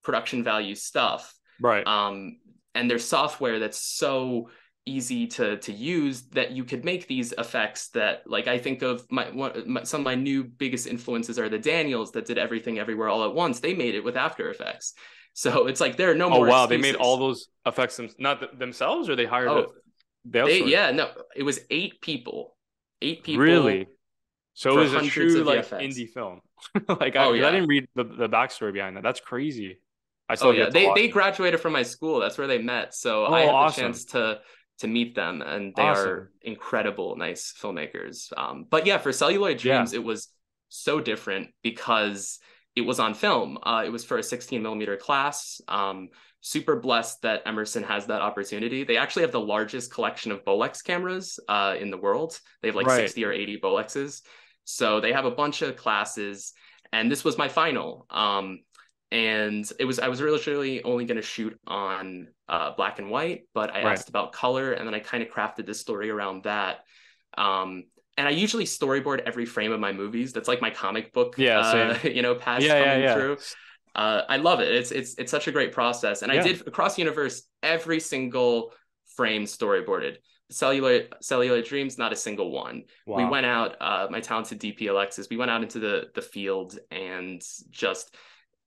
production value stuff right. um and there's software that's so easy to to use that you could make these effects that like I think of my, one, my, some of my new biggest influences are the Daniels that did everything everywhere all at once. They made it with After Effects. So it's like there are no oh, more wow excuses. they made all those effects them, not th- themselves or they hired oh, a, they, they yeah no it was eight people. Eight people really so it was a true like VFX. indie film. [laughs] like I, oh, yeah. I didn't read the, the backstory behind that. That's crazy. I still oh, yeah. They they graduated from my school. That's where they met. So oh, I had awesome. the chance to to meet them, and they awesome. are incredible, nice filmmakers. Um, but yeah, for Celluloid Dreams, yeah. it was so different because it was on film. Uh, it was for a 16 millimeter class. Um, super blessed that Emerson has that opportunity. They actually have the largest collection of Bolex cameras uh, in the world. They have like right. 60 or 80 Bolexes. So they have a bunch of classes. And this was my final. Um, and it was I was originally only going to shoot on uh, black and white, but I right. asked about color, and then I kind of crafted this story around that. Um, and I usually storyboard every frame of my movies. That's like my comic book, yeah, uh, [laughs] you know, past yeah, coming yeah, yeah. through. Uh, I love it. It's it's it's such a great process, and I did across the universe every single frame storyboarded. Celluloid Celluloid Dreams, not a single one. Wow. We went out. Uh, my talented DP Alexis. We went out into the the field and just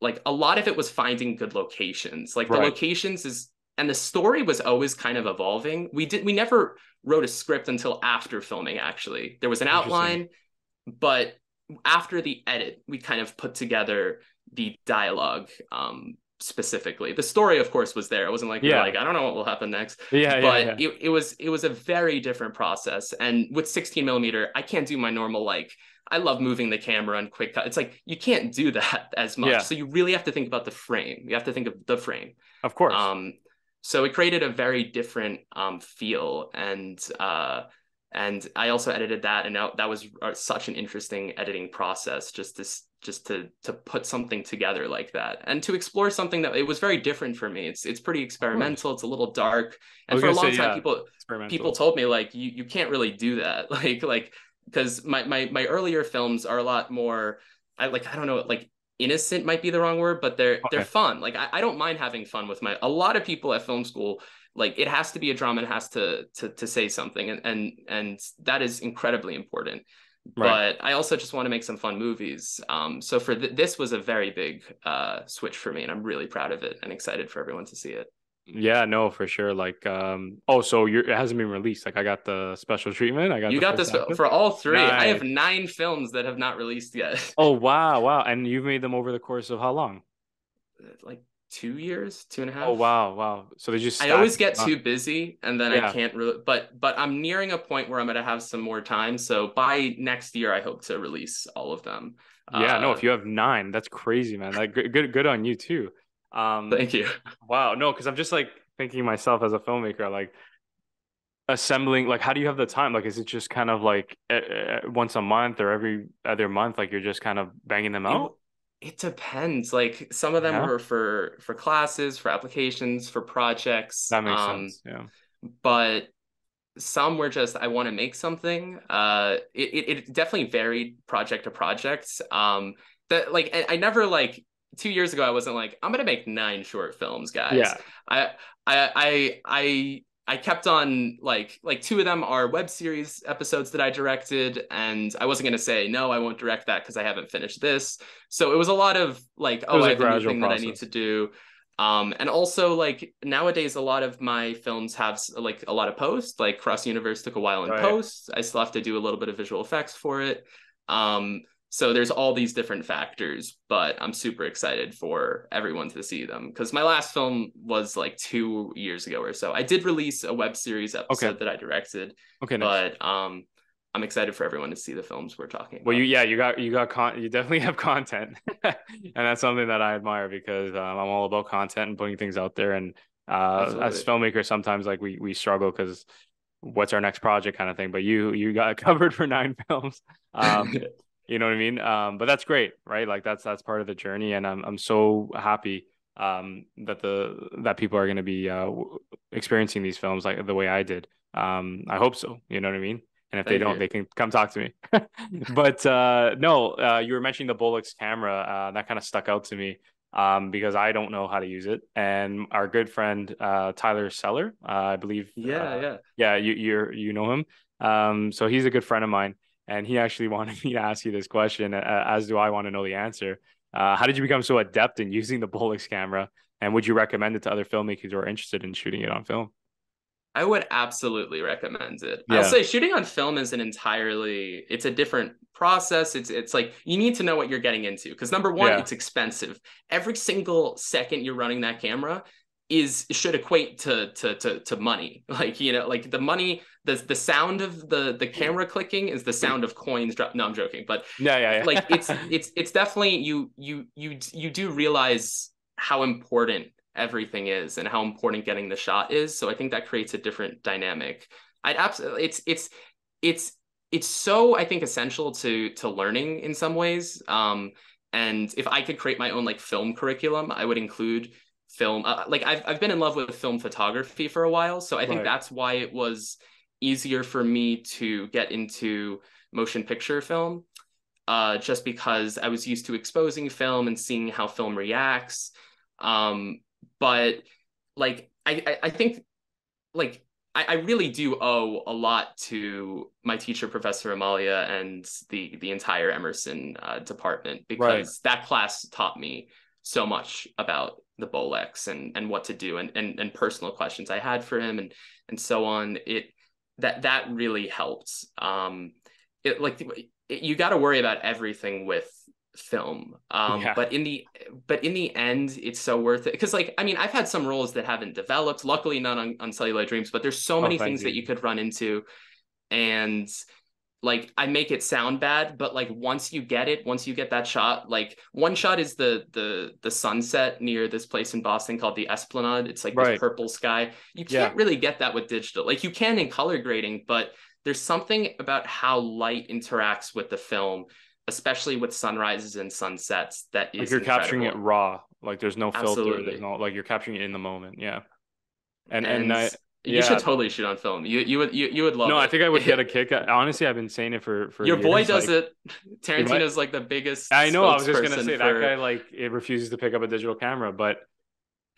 like a lot of it was finding good locations. Like right. the locations is and the story was always kind of evolving. We did we never wrote a script until after filming actually. There was an outline, but after the edit, we kind of put together the dialogue um specifically. The story, of course, was there. It wasn't like yeah. like I don't know what will happen next. Yeah, but yeah, yeah. It, it was it was a very different process. And with 16 millimeter, I can't do my normal like I love moving the camera and quick cut. It's like you can't do [laughs] that as much. Yeah. So you really have to think about the frame. You have to think of the frame. Of course. Um, so it created a very different um, feel, and uh, and I also edited that, and that was uh, such an interesting editing process. Just to just to to put something together like that, and to explore something that it was very different for me. It's it's pretty experimental. It's a little dark, and for a long say, time, yeah, people people told me like you you can't really do that. [laughs] Like like because my, my my earlier films are a lot more I like I don't know like innocent might be the wrong word but they're okay. they're fun like I, I don't mind having fun with my a lot of people at film school like it has to be a drama and has to to to say something and and and that is incredibly important right. but I also just want to make some fun movies um so for th- this was a very big uh switch for me and I'm really proud of it and excited for everyone to see it yeah, no, for sure. Like, um, oh, so you're, it hasn't been released. Like, I got the special treatment. I got you got this for all three. Nice. I have nine films that have not released yet. oh [laughs] wow, wow! And you've made them over the course of how long? Like two years, two and a half. Oh wow, wow! So they just. I always get too busy, and then yeah. I can't really. But but I'm nearing a point where I'm gonna have some more time. So by next year, I hope to release all of them. Yeah, uh, no. If you have nine, that's crazy, man. Like good, good, good on you too. Um, Thank you. Wow. No, because I'm just like thinking myself as a filmmaker, like assembling, like, how do you have the time? Like, is it just kind of like uh, once a month or every other month? Like, you're just kind of banging them out? It, depends. Like, some of them yeah. were for for classes, for applications, for projects. That makes um, sense. Yeah. But some were just I want to make something. Uh, it, it, it definitely varied project to project. Um, that like I, I never like two years ago I wasn't like I'm gonna make nine short films, guys. Yeah. I I I I I kept on like like two of them are web series episodes that I directed, and I wasn't gonna say no, I won't direct that because I haven't finished this. So it was a lot of like, oh, I have a new thing process. that I need to do. Um, and also like nowadays, a lot of my films have like a lot of post. Like Cross Universe took a while in right. post. I still have to do a little bit of visual effects for it. Um, so there's all these different factors but i'm super excited for everyone to see them. Because my last film was like two years ago or so. I did release a web series episode okay. that i directed okay nice. but um i'm excited for everyone to see the films we're talking well you yeah you got you got con you definitely [laughs] have content. [laughs] And that's something that i admire because um, i'm all about content and putting things out there. And uh, as filmmakers sometimes like we we struggle because what's our next project kind of thing. But you you got [laughs] covered for nine films. Um you know what I mean? Um, but that's great, right? Like that's that's part of the journey, and I'm I'm so happy um, that the that people are going to be uh, experiencing these films like the way I did. Um, I hope so. You know what I mean? And if Thank they don't, you. they can come talk to me. [laughs] [laughs] but uh, no, uh, you were mentioning the Bolex camera. Uh, that kind of stuck out to me um, because I don't know how to use it. And our good friend uh, Tyler Seller, uh, I believe. Yeah, yeah, yeah. You you you know him. Um, so he's a good friend of mine and he actually [laughs] wanted me to ask you this question, uh, as do I want to know the answer. Uh, how did you become so adept in using the Bolex camera, and would you recommend it to other filmmakers who are interested in shooting it on film? I would absolutely recommend it. Yeah. I'll say shooting on film is an entirely it's a different process. It's it's like you need to know what you're getting into because number one, yeah. it's expensive. Every single second you're running that camera is should equate to to to to money. [laughs] Like you know, like the money, the the sound of the the camera clicking is the sound of coins drop. No, I'm joking, but yeah, yeah, yeah. like it's [laughs] it's it's definitely you you you you do realize how important everything is and how important getting the shot is. So I think that creates a different dynamic. I'd absolutely it's it's it's it's so I think essential to to learning in some ways. Um, and if I could create my own like film curriculum, I would include film. Uh, like I've I've been in love with film photography for a while, so I think Right. that's why it was easier for me to get into motion picture film. Uh, just because I was used to exposing film and seeing how film reacts. Um, but like I, I, I think like I, I really do owe a lot to my teacher, Professor Amalia, and the the entire Emerson uh, department because that class taught me so much about the Bolex and and what to do and and, and personal questions I had for him and and so on. It that that really helped. Um, it like it, you got to worry about everything with film um Yeah. but in the but in the end it's so worth it because like i mean i've had some roles that haven't developed luckily not on, on celluloid dreams but there's so Oh, many thank things that you. you could run into and like i make it sound bad but like once you get it once you get that shot like one shot is the the the sunset near this place in boston called the esplanade. It's like Right. this purple sky. You can't Yeah. really get that with digital. Like you can in color grading but there's something about how light interacts with the film especially with sunrises and sunsets that is like you're capturing it raw. Like there's no filter. Absolutely. there's no like you're capturing it in the moment. Yeah. And and, and, I you yeah. should totally shoot on film you you would you, you would love no it. I think I would [laughs] get a kick honestly I've been saying it for for your boy does like- it [laughs] tarantino's like the biggest I know I was just gonna say for- that guy like it refuses to pick up a digital camera but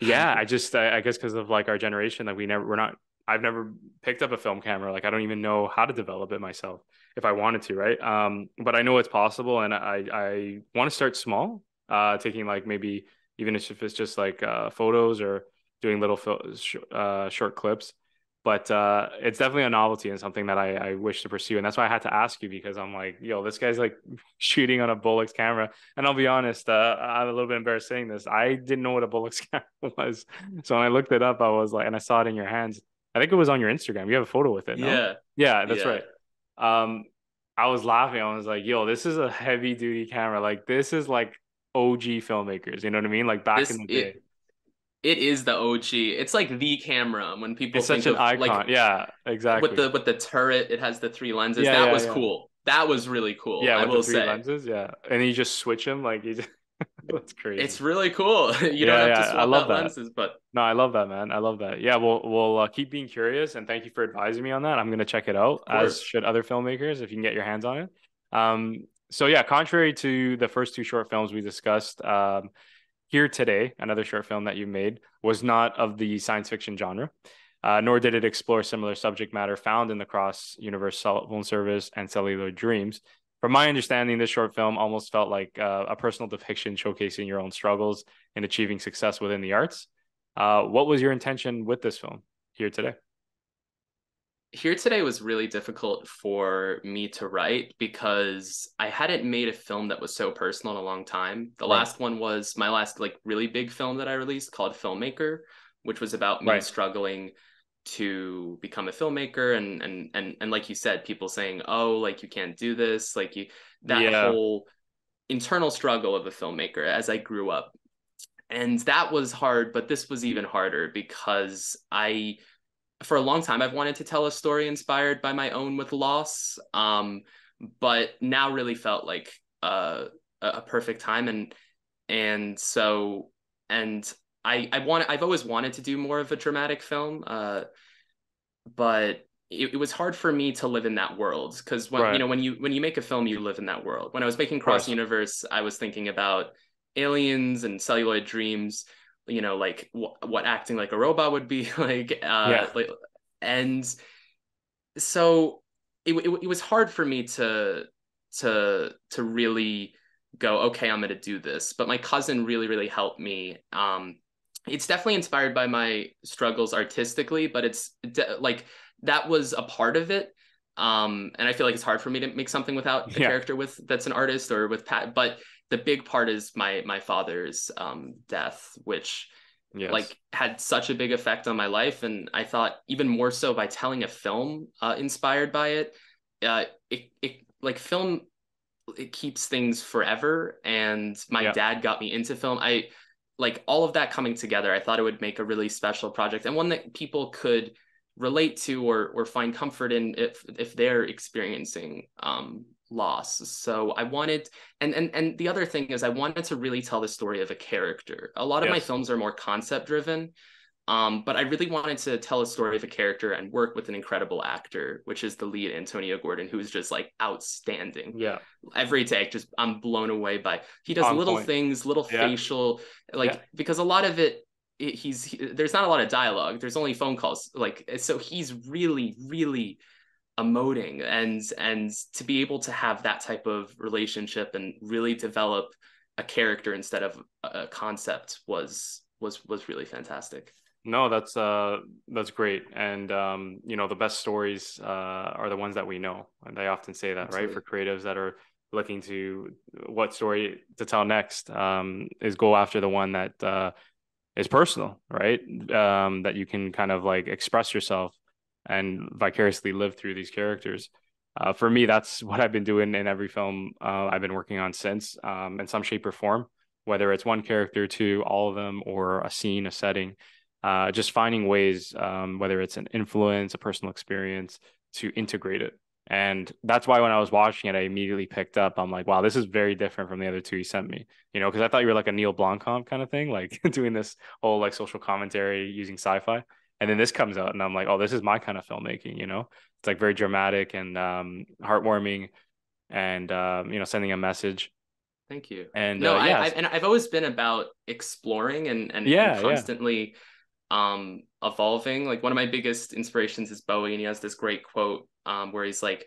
yeah I just I, I guess because of like our generation like we never we're not I've never picked up a film camera like I don't even know how to develop it myself if I wanted to right um but I know it's possible and I I want to start small uh taking like maybe even if it's just like uh photos or doing little uh short clips but uh, it's definitely a novelty and something that I, I wish to pursue. And that's why I had to ask you because I'm like, yo, this guy's like [laughs] shooting on a Bolex camera. And I'll be honest, uh, I'm a little bit embarrassed saying this. I didn't know what a Bolex [laughs] camera [laughs] was. So when I looked it up, I was like, and I saw it in your hands. I think it was on your Instagram. You have a photo with it. no? yeah Yeah, that's Yeah. right. Um, I was laughing. I was like, yo, this is a heavy duty camera. Like, this is like OG filmmakers. You know what I mean? Like back This- in the day. it- it is the og it's like the camera when people it's think such an of, icon. like yeah, exactly. with the with the turret it has the three lenses Yeah, that yeah, was yeah. cool that was really cool yeah, i with will the three say lenses. Yeah, and you just switch them like you. Just, [laughs] that's crazy. it's really cool [laughs] you don't have to I swap love out that. lenses but no, I love that, man. I love that. Yeah, we'll we'll uh, keep being curious, and thank you for advising me on that. I'm gonna check it out, as should other filmmakers if you can get your hands on it. Um, so yeah, contrary to the first two short films we discussed, um, here today, another short film that you made was not of the science fiction genre. Uh, nor did it explore similar subject matter found in the cross universe cell phone service and Celluloid dreams. From my understanding, this short film almost felt like uh, a personal depiction showcasing your own struggles in achieving success within the arts. Uh, what was your intention with this film here today? Here today was really difficult for me to write because I hadn't made a film that was so personal in a long time. The Right. last one was my last like really big film that I released called Filmmaker, which was about me Right. struggling to become a filmmaker and and and and like you said, people saying, "Oh, like you can't do this," like you that Yeah. whole internal struggle of a filmmaker as I grew up. And that was hard, but this was even harder because I for a long time I've wanted to tell a story inspired by my own with loss. Um, but now really felt like uh, a perfect time and and so and I I want I've always wanted to do more of a dramatic film. Uh, but it, it was hard for me to live in that world because when Right. you know when you when you make a film you live in that world. When I was making Cross. Universe, I was thinking about aliens and celluloid dreams you know like wh- what acting like a robot would be [laughs] like uh Yeah. like and so it, it, it was hard for me to to to really go okay i'm gonna do this but my cousin really really helped me um it's definitely inspired by my struggles artistically but it's de- like that was a part of it um and i feel like it's hard for me to make something without a Yeah. character with that's an artist or with pat but the big part is my my father's um death which Yes. like had such a big effect on my life and i thought even more so by telling a film uh, inspired by it uh it, it like film it keeps things forever and my Yeah. dad got me into film i like all of that coming together, I thought it would make a really special project and one that people could relate to or or find comfort in if if they're experiencing um loss. So I wanted and and and the other thing is I wanted to really tell the story of a character. A lot of yes. my films are more concept driven. Um, but I really wanted to tell a story of a character and work with an incredible actor, which is the lead Antonio Gordon, who is just like outstanding. Yeah. Every take, just I'm blown away by. He does On little point. things, little yeah. facial, like yeah. because a lot of it, it he's he, there's not a lot of dialogue. There's only phone calls. Like so, he's really, really emoting, and and to be able to have that type of relationship and really develop a character instead of a concept was was was really fantastic. No, that's uh that's great. And um, you know, the best stories uh are the ones that we know. And they often say that, Absolutely. right? For creatives that are looking to what story to tell next, um, is go after the one that uh is personal, right? Um, that you can kind of like express yourself and vicariously live through these characters. Uh, for me, that's [laughs] what I've been doing in every film uh, I've been working on since, um, in some shape or form, whether it's one character to all of them or a scene, a setting uh, just finding ways, um, whether it's an influence, a personal experience, to integrate it. And that's why when I was watching it, I immediately picked up. I'm like, wow, this is very different from the other two he sent me. You know, because I thought you were like a Neil Blomkamp kind of thing, [laughs] like doing this whole like social commentary using sci-fi. And then this comes out, and I'm like, oh, this is my kind of filmmaking. You know, it's like very dramatic and um, heartwarming, and um, you know, sending a message. Thank you. And no, uh, yeah. I, I, and I've always been about exploring and and, yeah, and constantly. Yeah um evolving like one of my biggest inspirations is bowie and he has this great quote um where he's like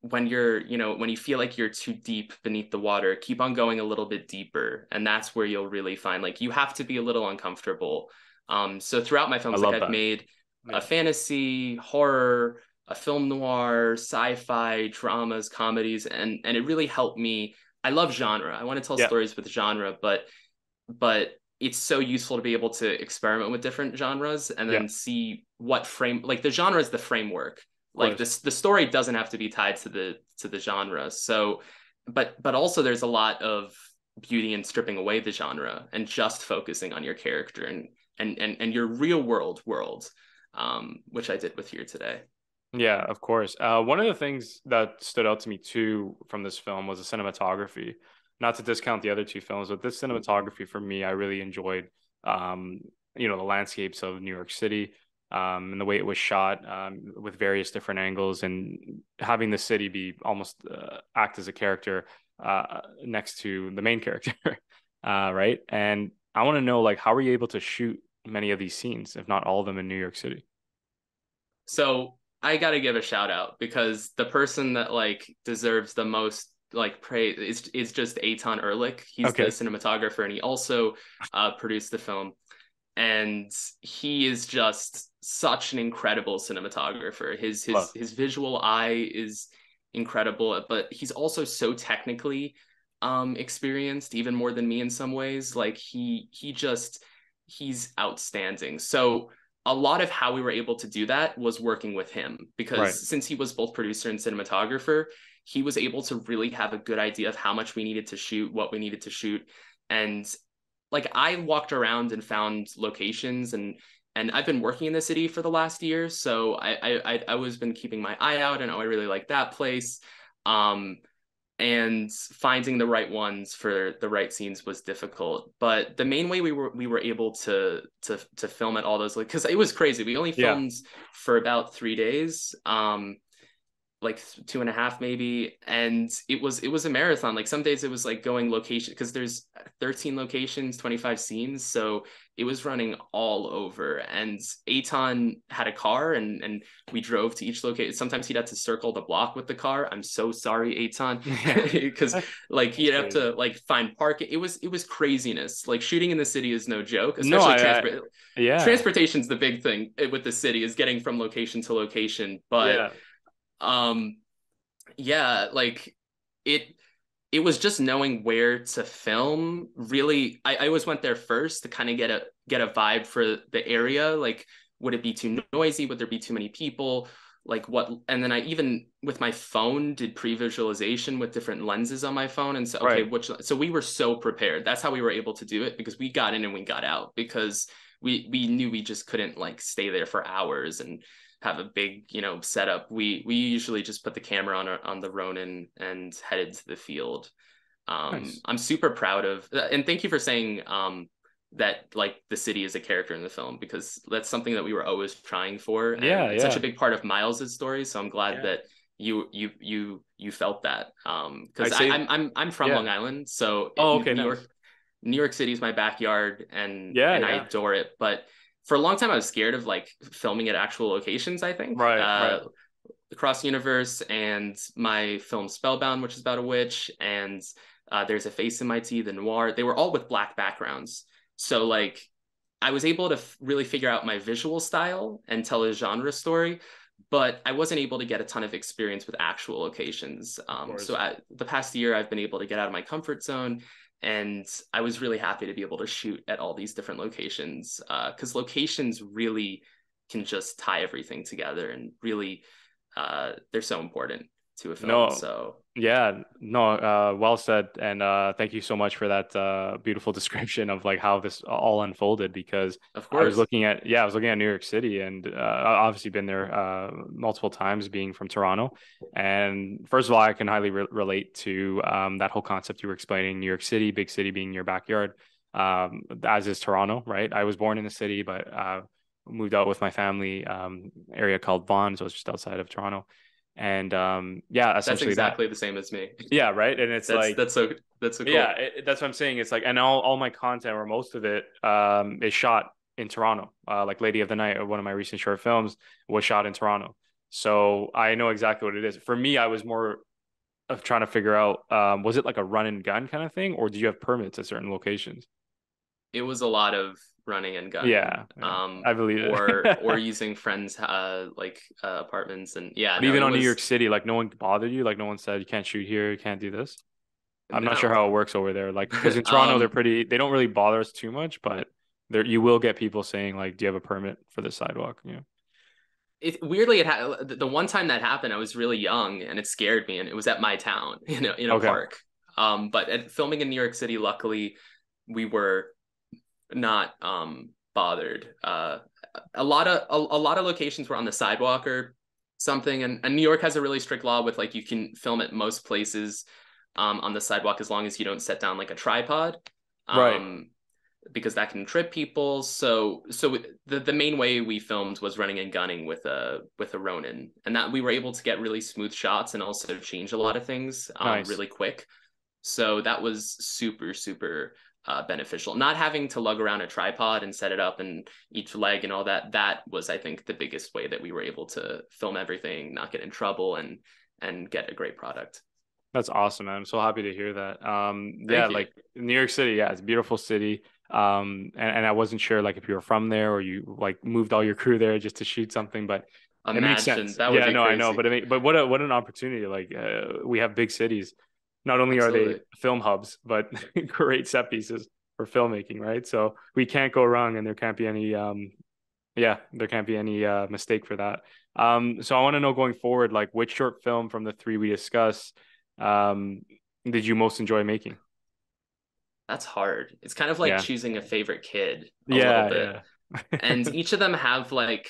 when you're you know when you feel like you're too deep beneath the water keep on going a little bit deeper and that's where you'll really find like you have to be a little uncomfortable um so throughout my films like i've that. made yeah. a fantasy horror a film noir sci-fi dramas comedies and and it really helped me i love genre i want to tell yeah. stories with genre but but it's so useful to be able to experiment with different genres and then yeah. see what frame like the genre is the framework like this the story doesn't have to be tied to the to the genre so but but also there's a lot of beauty in stripping away the genre and just focusing on your character and and and, and your real world world um which i did with here today yeah of course uh one of the things that stood out to me too from this film was the cinematography not to discount the other two films, but this cinematography for me, I really enjoyed. Um, you know, the landscapes of New York City, um, and the way it was shot um, with various different angles, and having the city be almost uh, act as a character uh, next to the main [laughs] character, uh, right? And I want to know, like, how were you able to shoot many of these scenes, if not all of them, in New York City? So I got to give a shout out because the person that like deserves the most like praise is is just Eitan Ehrlich. He's okay. the cinematographer and he also uh, produced the film. And he is just such an incredible cinematographer. His his Love. his visual eye is incredible, but he's also so technically um experienced, even more than me in some ways. Like he he just he's outstanding. So a lot of how we were able to do that was working with him because right. since he was both producer and cinematographer, he was able to really have a good idea of how much we needed to shoot, what we needed to shoot. And like I walked around and found locations and and I've been working in the city for the last year. So I I I was been keeping my eye out and oh, I really like that place. Um and finding the right ones for the right scenes was difficult. But the main way we were we were able to to to film at all those like because it was crazy. We only filmed yeah. for about three days. Um like two and a half maybe and it was it was a marathon. Like some days it was like going location because there's 13 locations 25 scenes so it was running all over. And Eitan had a car and and we drove to each location sometimes he'd have to circle the block with the car. I'm so sorry Eitan [laughs] because [laughs] like he'd have to like find parking it was it was craziness. Like shooting in the city is no joke especially no, I, transport I, yeah. transportation's the big thing eh, with the city is getting from location to location but yeah um yeah like it it was just knowing where to film really I, I always went there first to kind of get a get a vibe for the area like would it be too noisy? Would there be too many people? Like what and then i even with my phone did pre-visualization with different lenses on my phone and so okay Right. which so we were so prepared. That's how we were able to do it because we got in and we got out because we we knew we just couldn't like stay there for hours and have a big you know setup we we usually just put the camera on our, on the ronin and headed to the field um Nice. i'm super proud of uh, and thank you for saying um that like the city is a character in the film because that's something that we were always trying for and Yeah, it's such a big part of miles's story so i'm glad Yeah. that you you you you felt that um because i'm i'm i'm from yeah. long island so Oh, okay, new nice. york new york city is my backyard and Yeah, and i adore it but for a long time i was scared of like filming at actual locations i think. Right, uh, right. across universe and my film spellbound which is about a witch and uh, there's a face in my tea the noir they were all with black backgrounds. So like i was able to f- really figure out my visual style and tell a genre story but i wasn't able to get a ton of experience with actual locations. Um, so I, the past year i've been able to get out of my comfort zone and i was really happy to be able to shoot at all these different locations because locations really can just tie everything together and really uh, they're so important to a film No, so Yeah, no, uh, well said, and uh, thank you so much for that uh, beautiful [laughs] description of like how this all unfolded. Because of course, I was looking at, yeah, I was looking at New York City, and uh, obviously been there uh, multiple times, being from Toronto. And first of all, I can highly re- relate to um, that whole concept you were explaining: New York City, big city being your backyard, um, as is Toronto, right? I was born in the city, but uh, moved out with my family, um, area called Vaughan, so it's just outside of Toronto. And um, yeah, that's essentially that. exactly the same as me [laughs] Yeah, right. And it's that's like that's so that's so cool. yeah, it, that's what I'm saying. It's like, and all, all my content or most of it um, is shot in Toronto. Uh, like Lady of the Night, one of my recent short films, was shot in Toronto. So I know exactly what it is. For me, I was more of trying to figure out um, was it like a run and gun kind of thing, or did you have permits at certain locations? it was a lot of running and gunning Yeah, yeah, um I believe it. or or [laughs] using friends uh like uh, apartments and yeah But no, even on New York City, like no one bothered you. Like no one said you can't shoot here, you can't do this. I'm not sure how it works over there. Like because in [laughs] Toronto Um, they're pretty. They don't really bother us too much, but there you will get people saying like, "Do you have a permit for the sidewalk?" You know. it weirdly it had the the one time that happened i was really young and it scared me and it was at my town [laughs] you know in a Okay. park um but at filming in new york city luckily we were not um bothered uh a lot of a, a lot of locations were on the sidewalk or something and, and new york has a really strict law with like you can film at most places um on the sidewalk as long as you don't set down like a tripod um Right. because that can trip people so so the the main way we filmed was running and gunning with a with a ronin and that we were able to get really smooth shots and also change a lot of things um, Nice. really quick so that was super super uh, beneficial not having to lug around a tripod and set it up and each leg and all that that was i think the biggest way that we were able to film everything not get in trouble and and get a great product That's awesome, man. I'm so happy to hear that. Um, yeah, you. like New York City, yeah, it's a beautiful city. Um, and, and I wasn't sure like if you were from there or you like moved all your crew there just to shoot something, but it makes sense. yeah, no, I know, but I mean, but what a what an opportunity! Like uh, we have big cities. Not only are they film hubs, but [laughs] great set pieces for filmmaking, right? So we can't go wrong, and there can't be any um, yeah, there can't be any uh mistake for that. Um, so I want to know going forward, like which short film from the three we discussed, um, did you most enjoy making? that's hard it's kind of like Yeah. choosing a favorite kid a yeah, little bit yeah. and [laughs] each of them have like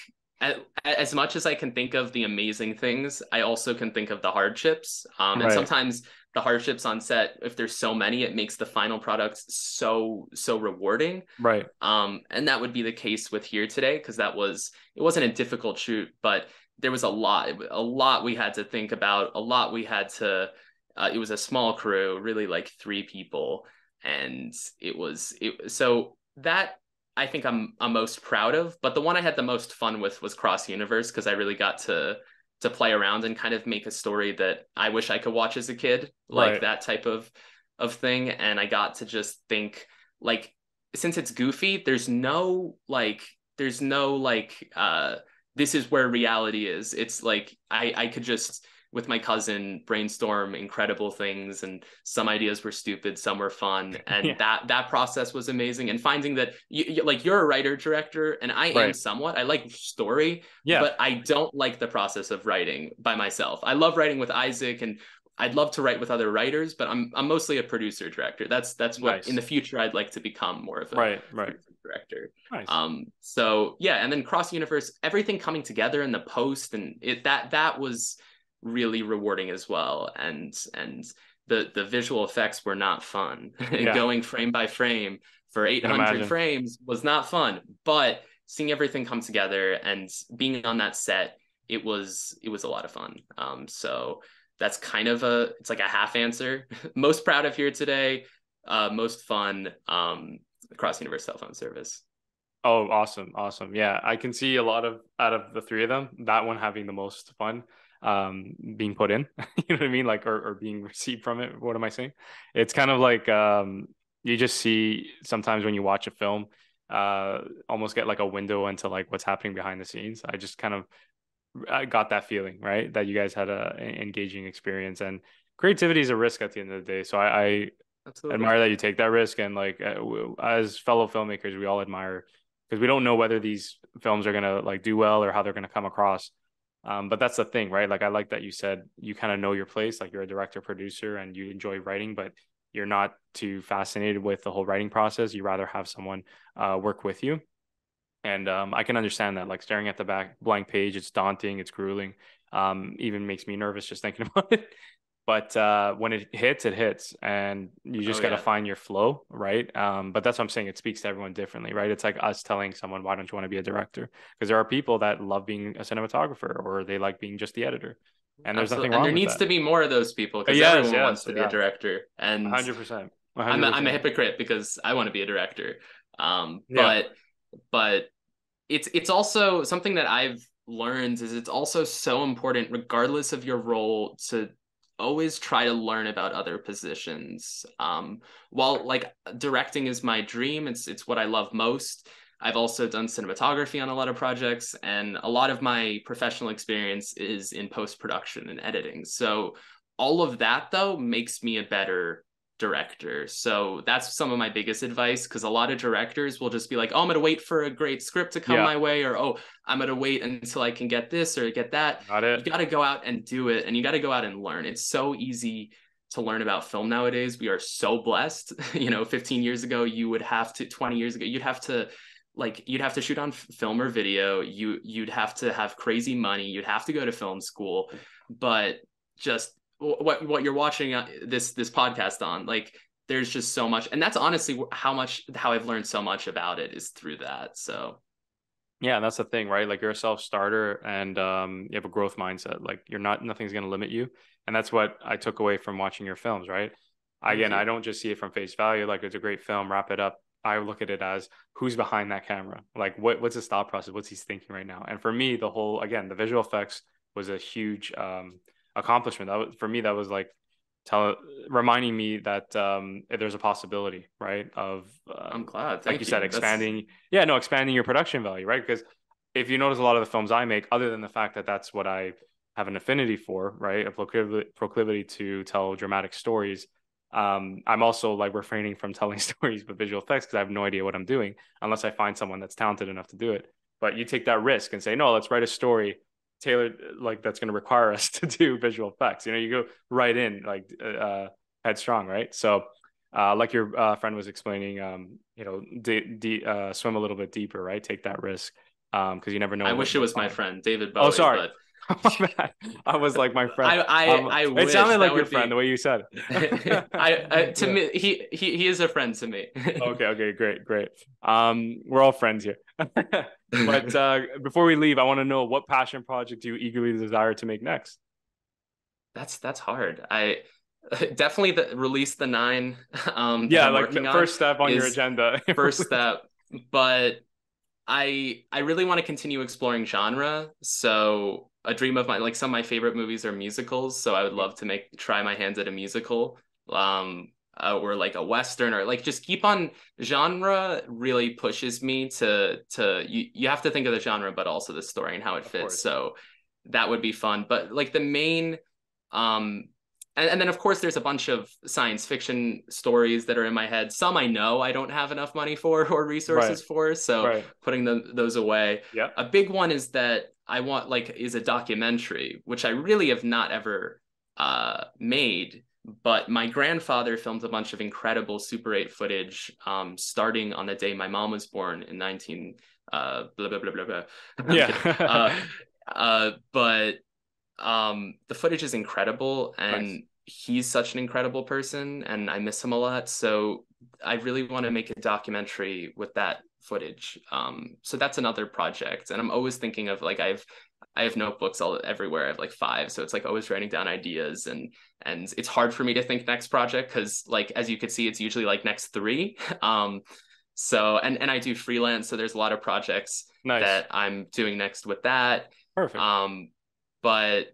as much as I can think of the amazing things, I also can think of the hardships. Um, and Right. sometimes the hardships on set, if there's so many, it makes the final product so so rewarding. right. Um, and that would be the case with here today because that was it wasn't a difficult shoot, but there was a lot, a lot we had to think about, a lot we had to. Uh, it was a small crew, really like three people, and it was it. So that I think I'm I'm most proud of. But the one I had the most fun with was Cross Universe because I really got to to play around and kind of make a story that I wish I could watch as a kid, like Right. that type of of thing. And I got to just think like since it's goofy, there's no like there's no like uh this is where reality is. It's like I I could just with my cousin brainstorm incredible things and some ideas were stupid some were fun [laughs] and yeah. that that process was amazing and finding that you, you, like you're a writer director and i right. am somewhat i like story yeah but i don't like the process of writing by myself i love writing with isaac and I'd love to write with other writers, but I'm I'm mostly a producer director. That's that's what nice. in the future I'd like to become more of a right, right. director. Nice. Um so yeah, and then cross universe, everything coming together in the post and it that that was really rewarding as well. And and the the visual effects were not fun. [laughs] Yeah. Going frame by frame for 800 frames was not fun, but seeing everything come together and being on that set, it was it was a lot of fun. Um so that's kind of a it's like a half answer. [laughs] most proud of here today, uh, most fun um, cross universe cell phone service. Oh, awesome, awesome. Yeah, I can see a lot of out of the three of them, that one having the most fun um being put in [laughs] you know what i mean like or, or being received from it what am i saying it's kind of like um you just see sometimes when you watch a film uh almost get like a window into like what's happening behind the scenes i just kind of I got that feeling, right? That you guys had a, engaging experience and creativity is a risk at the end of the day. So I, I admire that you take that risk. And like, uh, as fellow filmmakers, we all admire because we don't know whether these films are going to like do well or how they're going to come across. Um, but that's the thing, right? Like, I like that you said you kind of know your place, like you're a director, producer, and you enjoy writing, but you're not too fascinated with the whole writing process. You rather have someone uh, work with you and um, I can understand that. Like staring at the back blank page, it's daunting, it's grueling. Um, even makes me nervous just thinking [laughs] about it. But uh, when it hits, it hits, and you just oh, got to yeah. find your flow, right? Um, but that's what I'm saying. It speaks to everyone differently, right? It's like us telling someone, "Why don't you want to be a director?" Because there are people that love being a cinematographer, or they like being just the editor. And there's Absolutely. nothing wrong. And there needs that. to be more of those people because yes, everyone yes, wants to yeah. be a director. And 100. percent I'm a, I'm a hypocrite because I want to be a director. Um, but yeah. but it's it's also something that I've learned is it's also so important regardless of your role to always try to learn about other positions um while like directing is my dream it's it's what i love most. I've also done cinematography on a lot of projects and a lot of my professional experience is in post production and editing. So all of that though makes me a better director. So that's some of my biggest advice because a lot of directors will just be like, oh, I'm going to wait for a great script to come yeah. my way, or oh, I'm going to wait until I can get this or get that. Got it. You got to go out and do it and you got to go out and learn. It's so easy to learn about film nowadays. We are so blessed. [laughs] you know, 15 years ago, you would have to, 20 years ago, you'd have to like you'd have to shoot on film or video you you'd have to have crazy money you'd have to go to film school but just what what you're watching uh, this this podcast on like there's just so much and that's honestly how much how i've learned so much about it is through that so. Yeah and that's the thing right? Like you're a self-starter and um, you have a growth mindset like you're not nothing's going to limit you and that's what i took away from watching your films right? Again i don't just see it from face value like it's a great film wrap it up. I look at it as who's behind that camera? Like what what's his thought process? What's he thinking right now? And for me the whole again the visual effects was a huge um, accomplishment. That was for me. That was like tell reminding me that um, there's a possibility, right? Of uh, I'm glad. Thank like you, you. said, expanding. That's... Yeah, no, expanding your production value, right? Because if you notice a lot of the films I make, other than the fact that that's what I have an affinity for, right? A proclivity, proclivity to tell dramatic stories. Um, I'm also like refraining from telling [laughs] stories with visual effects because I have no idea what I'm doing unless I find someone that's talented enough to do it. But you take that risk and say, no, let's write a story tailored like that's going to require us [laughs] to do visual effects you know you go right in like uh, headstrong right so uh, like your uh, friend was explaining um, you know de- de- uh, swim a little bit deeper right take that risk because um, you never know i wish it was my friend david Bowie, oh sorry but... [laughs] I was like my friend. I I, um, I it sounded like your friend be... the way you said it. [laughs] I, I to yeah. me he, he he is a friend to me. okay, okay, great, great. Um, we're all friends here. [laughs] but uh, before we leave, I want to know what passion project do you eagerly desire to make next? That's that's hard. I [laughs] definitely the, release the nine. Um, yeah, like the first step on your agenda. [laughs] first step, but I I really want to continue exploring genre. So a dream of mine, like some of my favorite movies are musicals. So I would love to make try my hands at a musical. Um, uh, or like a western or like just keep on genre really pushes me to to you you have to think of the genre but also the story and how it fits so that would be fun but like the main um and, and then of course there's a bunch of science fiction stories that are in my head some i know i don't have enough money for or resources Right. for so Right. putting them, those away Yeah. a big one is that i want like is a documentary which i really have not ever uh made but my grandfather filmed a bunch of incredible super 8 footage um starting on the day my mom was born in 19 uh blah blah blah blah blah [laughs] Yeah. uh, uh but um the footage is incredible and Nice. he's such an incredible person and i miss him a lot so i really want to make a documentary with that footage um so that's another project and i'm always thinking of like i've i have notebooks all everywhere i have like five so it's like always writing down ideas and and it's hard for me to think next project because like as you could see it's usually like next three [laughs] um so and and i do freelance so there's a lot of projects nice. that i'm doing next with that Perfect. um but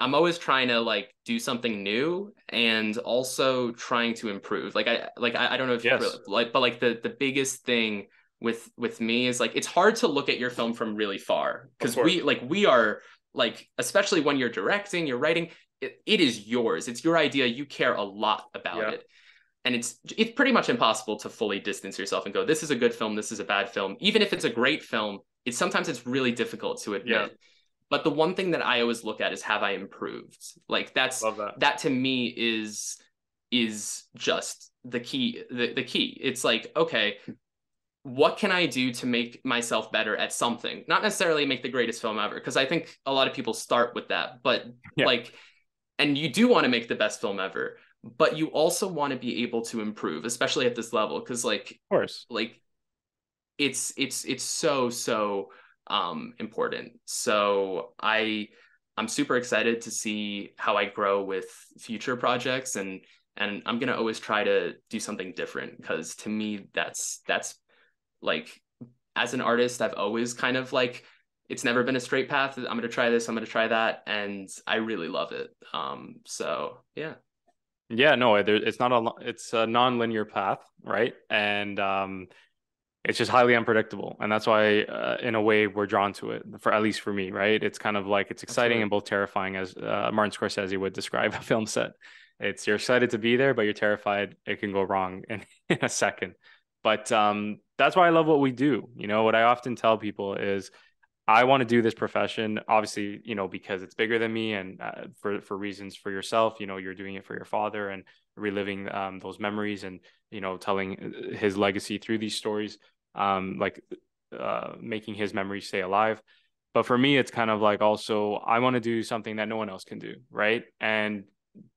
i'm always trying to like do something new and also trying to improve like i like i, I don't know if Yes. you like but like the the biggest thing with with me is like it's hard to look at your film from really far. Because we like we are like especially when you're directing you're writing it, it is yours. It's your idea. You care a lot about Yeah. it. And it's it's pretty much impossible to fully distance yourself and go this is a good film. This is a bad film. Even if it's a great film it's sometimes it's really difficult to admit. Yeah. but the one thing that i always look at is have i improved? Like that's that. that to me is is just the key the, the key. It's like okay what can i do to make myself better at something not necessarily make the greatest film ever because i think a lot of people start with that but Yeah. like and you do want to make the best film ever but you also want to be able to improve especially at this level because like Of course. like it's it's it's so so um important so i i'm super excited to see how i grow with future projects and and i'm gonna always try to do something different because to me that's that's like as an artist i've always kind of like it's never been a straight path i'm gonna try this i'm gonna try that and i really love it um so yeah Yeah, no, there, it's not a it's a non-linear path, right? And um, it's just highly unpredictable, and that's why, uh, in a way, we're drawn to it. For at least for me, right? It's kind of like it's exciting Absolutely. and both terrifying, as uh, Martin Scorsese would describe a [laughs] film set. It's you're excited to be there, but you're terrified it can go wrong in, [laughs] in a second. But um, that's why I love what we do. You know, what I often tell people is. I want to do this profession, obviously, you know, because it's bigger than me, and uh, for for reasons for yourself. You know, you're doing it for your father and reliving um, those memories, and you know, telling uh, his legacy through these stories, um, like uh, making his memories stay alive. But for me, it's kind of like also I want to do something that no one else can do, right? And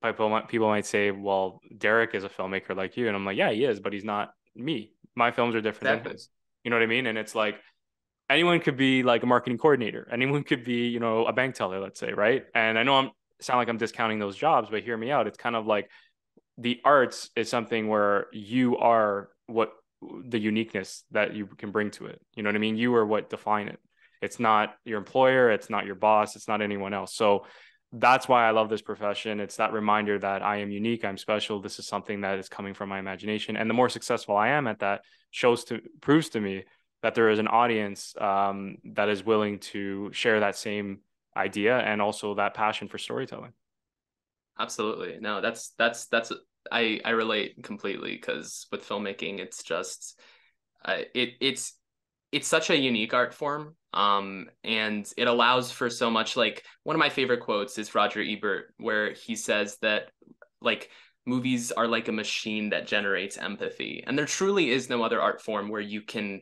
people might, people might say, well, Derek is a filmmaker like you, and I'm like, yeah, he is, but he's not me. My films are different Exactly. than his. You know what I mean? And it's like anyone could be like a marketing coordinator. Anyone could be you know a bank teller let's say right? And i know i'm sound like i'm discounting those jobs but hear me out. It's kind of like the arts is something where you are what the uniqueness that you can bring to it. You know what i mean? You are what define it. It's not your employer. It's not your boss. It's not anyone else. So that's why i love this profession it's that reminder that i am unique i'm special this is something that is coming from my imagination and the more successful i am at that shows to proves to me that there is an audience um, that is willing to share that same idea and also that passion for storytelling. Absolutely. No, that's that's that's I I relate completely because with filmmaking, it's just uh, it it's it's such a unique art form um and it allows for so much like one of my favorite quotes is Roger Ebert where he says that like movies are like a machine that generates empathy and there truly is no other art form where you can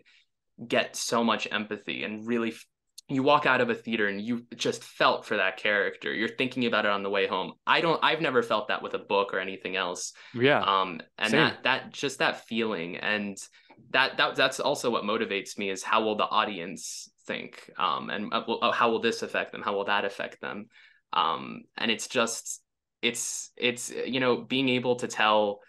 get so much empathy and really f- you walk out of a theater and you just felt for that character you're thinking about it on the way home i don't i've never felt that with a book or anything else Yeah. um and Same. that that just that feeling and that that that's also what motivates me is how will the audience think um and uh, uh, how will this affect them? How will that affect them? Um and it's just it's it's you know being able to tell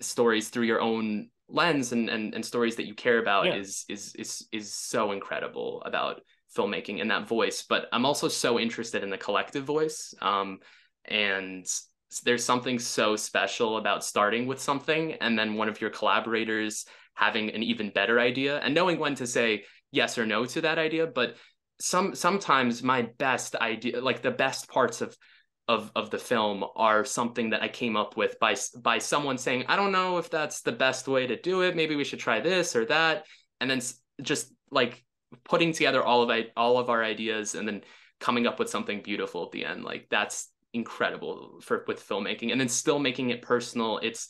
stories through your own lens and and, and stories that you care about Yeah. is is is is so incredible about filmmaking and that voice. But i'm also so interested in the collective voice um and there's something so special about starting with something and then one of your collaborators having an even better idea and knowing when to say yes or no to that idea but some sometimes my best idea like the best parts of of of the film are something that I came up with by by someone saying, I don't know if that's the best way to do it. Maybe we should try this or that, and then just like putting together all of all of our ideas and then coming up with something beautiful at the end. Like that's incredible for with filmmaking, and then still making it personal. It's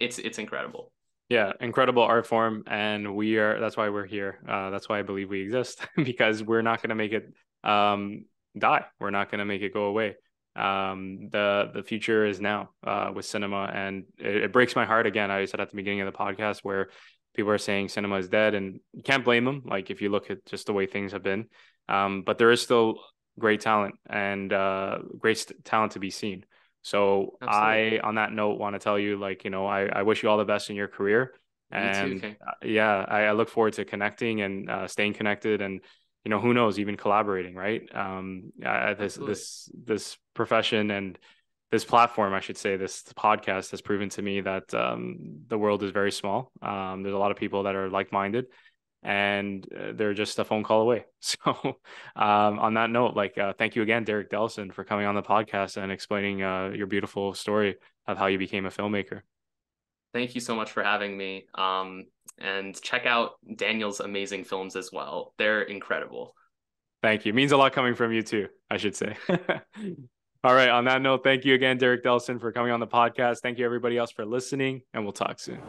it's it's incredible. Yeah, incredible art form, and we are. That's why we're here. Uh, that's why I believe we exist [laughs] because we're not going to make it um, die. We're not going to make it go away. Um, the the future is now uh, with cinema, and it, it, breaks my heart again. I said at the beginning of the podcast where people are saying cinema is dead, and you can't blame them. Like if you look at just the way things have been, um, but there is still great talent and uh, great st- talent to be seen. So Absolutely. I, on that note, want to tell you, like, you know, I, I wish you all the best in your career. Me and too, yeah, I, I, look forward to connecting and uh, staying connected and, you know, who knows, even collaborating, right? Um, uh, this, Absolutely. this, this profession and this platform, I should say, this podcast has proven to me that um, the world is very small. Um, there's a lot of people that are like-minded and uh, they're just a phone call away. [laughs] So, um, on that note, like, uh, thank you again, Derek Delson, for coming on the podcast and explaining uh, your beautiful story of how you became a filmmaker. Thank you so much for having me. Um, and check out Daniel's amazing films as well. They're incredible. Thank you. It means a lot coming from you too, I should say. [laughs] All right. On that note, thank you again, Derek Delson, for coming on the podcast. Thank you, everybody else, for listening, and we'll talk soon.